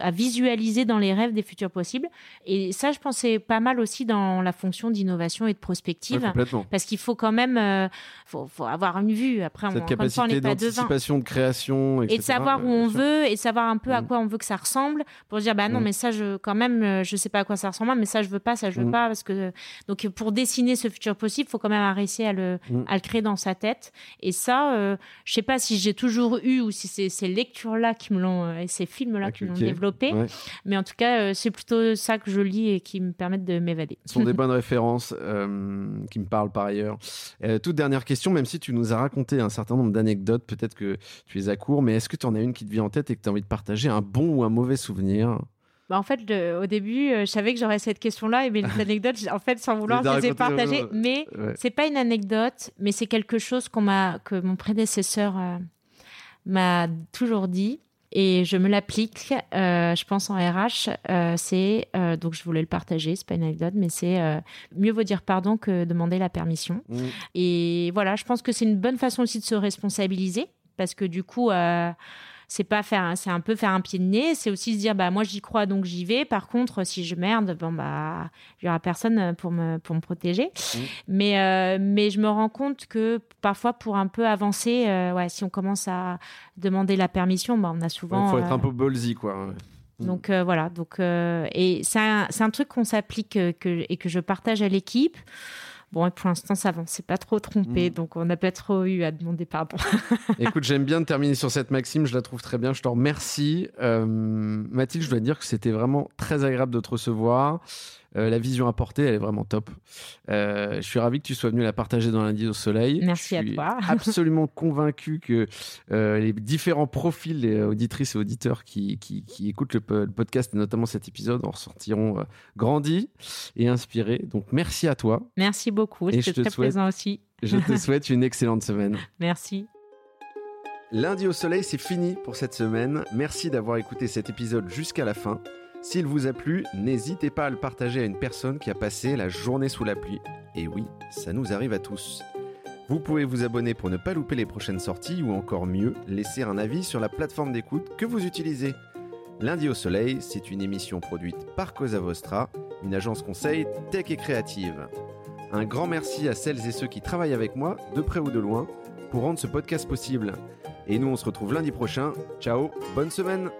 à visualiser dans les rêves des futurs possibles. Et ça, je pensais pas mal aussi dans la fonction d'innovation et de prospective, parce qu'il faut quand même, faut, faut avoir une vue après, Cette capacité d'anticipation, de création, etc. Et de savoir où on veut et savoir un peu à mm. quoi on veut que ça ressemble pour dire bah non, mm. mais ça, je, quand même, euh, je sais pas à quoi ça ressemble, mais ça, je veux pas, ça, je veux mm. pas. Parce que, donc, pour dessiner ce futur possible, faut quand même réussir à le, à le créer dans sa tête. Et ça, euh, je sais pas si j'ai toujours eu ou si c'est ces lectures-là qui me l'ont, euh, et ces films-là qui m'ont développé. Mais en tout cas, c'est plutôt ça que je lis et qui me permettent de m'évader. Ce sont des bonnes références qui me parlent par ailleurs. toute dernière question, même si tu nous as raconté un certain nombre d'anecdotes, peut-être que tu es à court, mais est-ce que tu en as une qui te vient en tête et que tu as envie de partager un bon ou un mauvais souvenir? Bah en fait, au début, euh, je savais que j'aurais cette question-là, et mais les anecdotes, en fait, sans vouloir, je les ai partagées. Mais c'est pas une anecdote, mais c'est quelque chose qu'on m'a, que mon prédécesseur euh, m'a toujours dit et je me l'applique, euh, je pense en RH, euh, c'est euh, donc je voulais le partager, c'est pas une anecdote, mais c'est mieux vaut dire pardon que demander la permission. Mmh. Et voilà, je pense que c'est une bonne façon aussi de se responsabiliser parce que du coup c'est pas faire c'est un peu faire un pied de nez c'est aussi se dire bah moi j'y crois donc j'y vais. Par contre si je merde bon bah il y aura personne pour me pour me protéger. Mmh. mais euh, mais je me rends compte que parfois pour un peu avancer euh, ouais si on commence à demander la permission bah on a souvent il faut être un euh, peu ballsy quoi donc voilà. Donc et c'est un, un truc qu'on s'applique que, et que je partage à l'équipe Bon, pour l'instant, ça va, c'est pas trop trompé, mm. donc on n'a pas trop eu à demander pardon. Écoute, j'aime bien de terminer sur cette maxime, je la trouve très bien, je te remercie. Euh, Mathilde, je dois dire que c'était vraiment très agréable de te recevoir. Euh, la vision apportée, elle est vraiment top. Euh, je suis ravi que tu sois venu la partager dans lundi au soleil. Merci à toi. absolument convaincu que euh, les différents profils des auditrices et auditeurs qui, qui, écoutent le, podcast et notamment cet épisode en ressortiront grandis et inspirés. Donc merci à toi. Merci beaucoup. C'était très plaisant aussi. Je te souhaite une excellente semaine. Merci. Lundi au soleil, c'est fini pour cette semaine. Merci d'avoir écouté cet épisode jusqu'à la fin. S'il vous a plu, n'hésitez pas à le partager à une personne qui a passé la journée sous la pluie. Et oui, ça nous arrive à tous. Vous pouvez vous abonner pour ne pas louper les prochaines sorties ou encore mieux, laisser un avis sur la plateforme d'écoute que vous utilisez. Lundi au Soleil, c'est une émission produite par Cosa Vostra, une agence conseil tech et créative. Un grand merci à celles et ceux qui travaillent avec moi, de près ou de loin, pour rendre ce podcast possible. Et nous, on se retrouve lundi prochain. Ciao, bonne semaine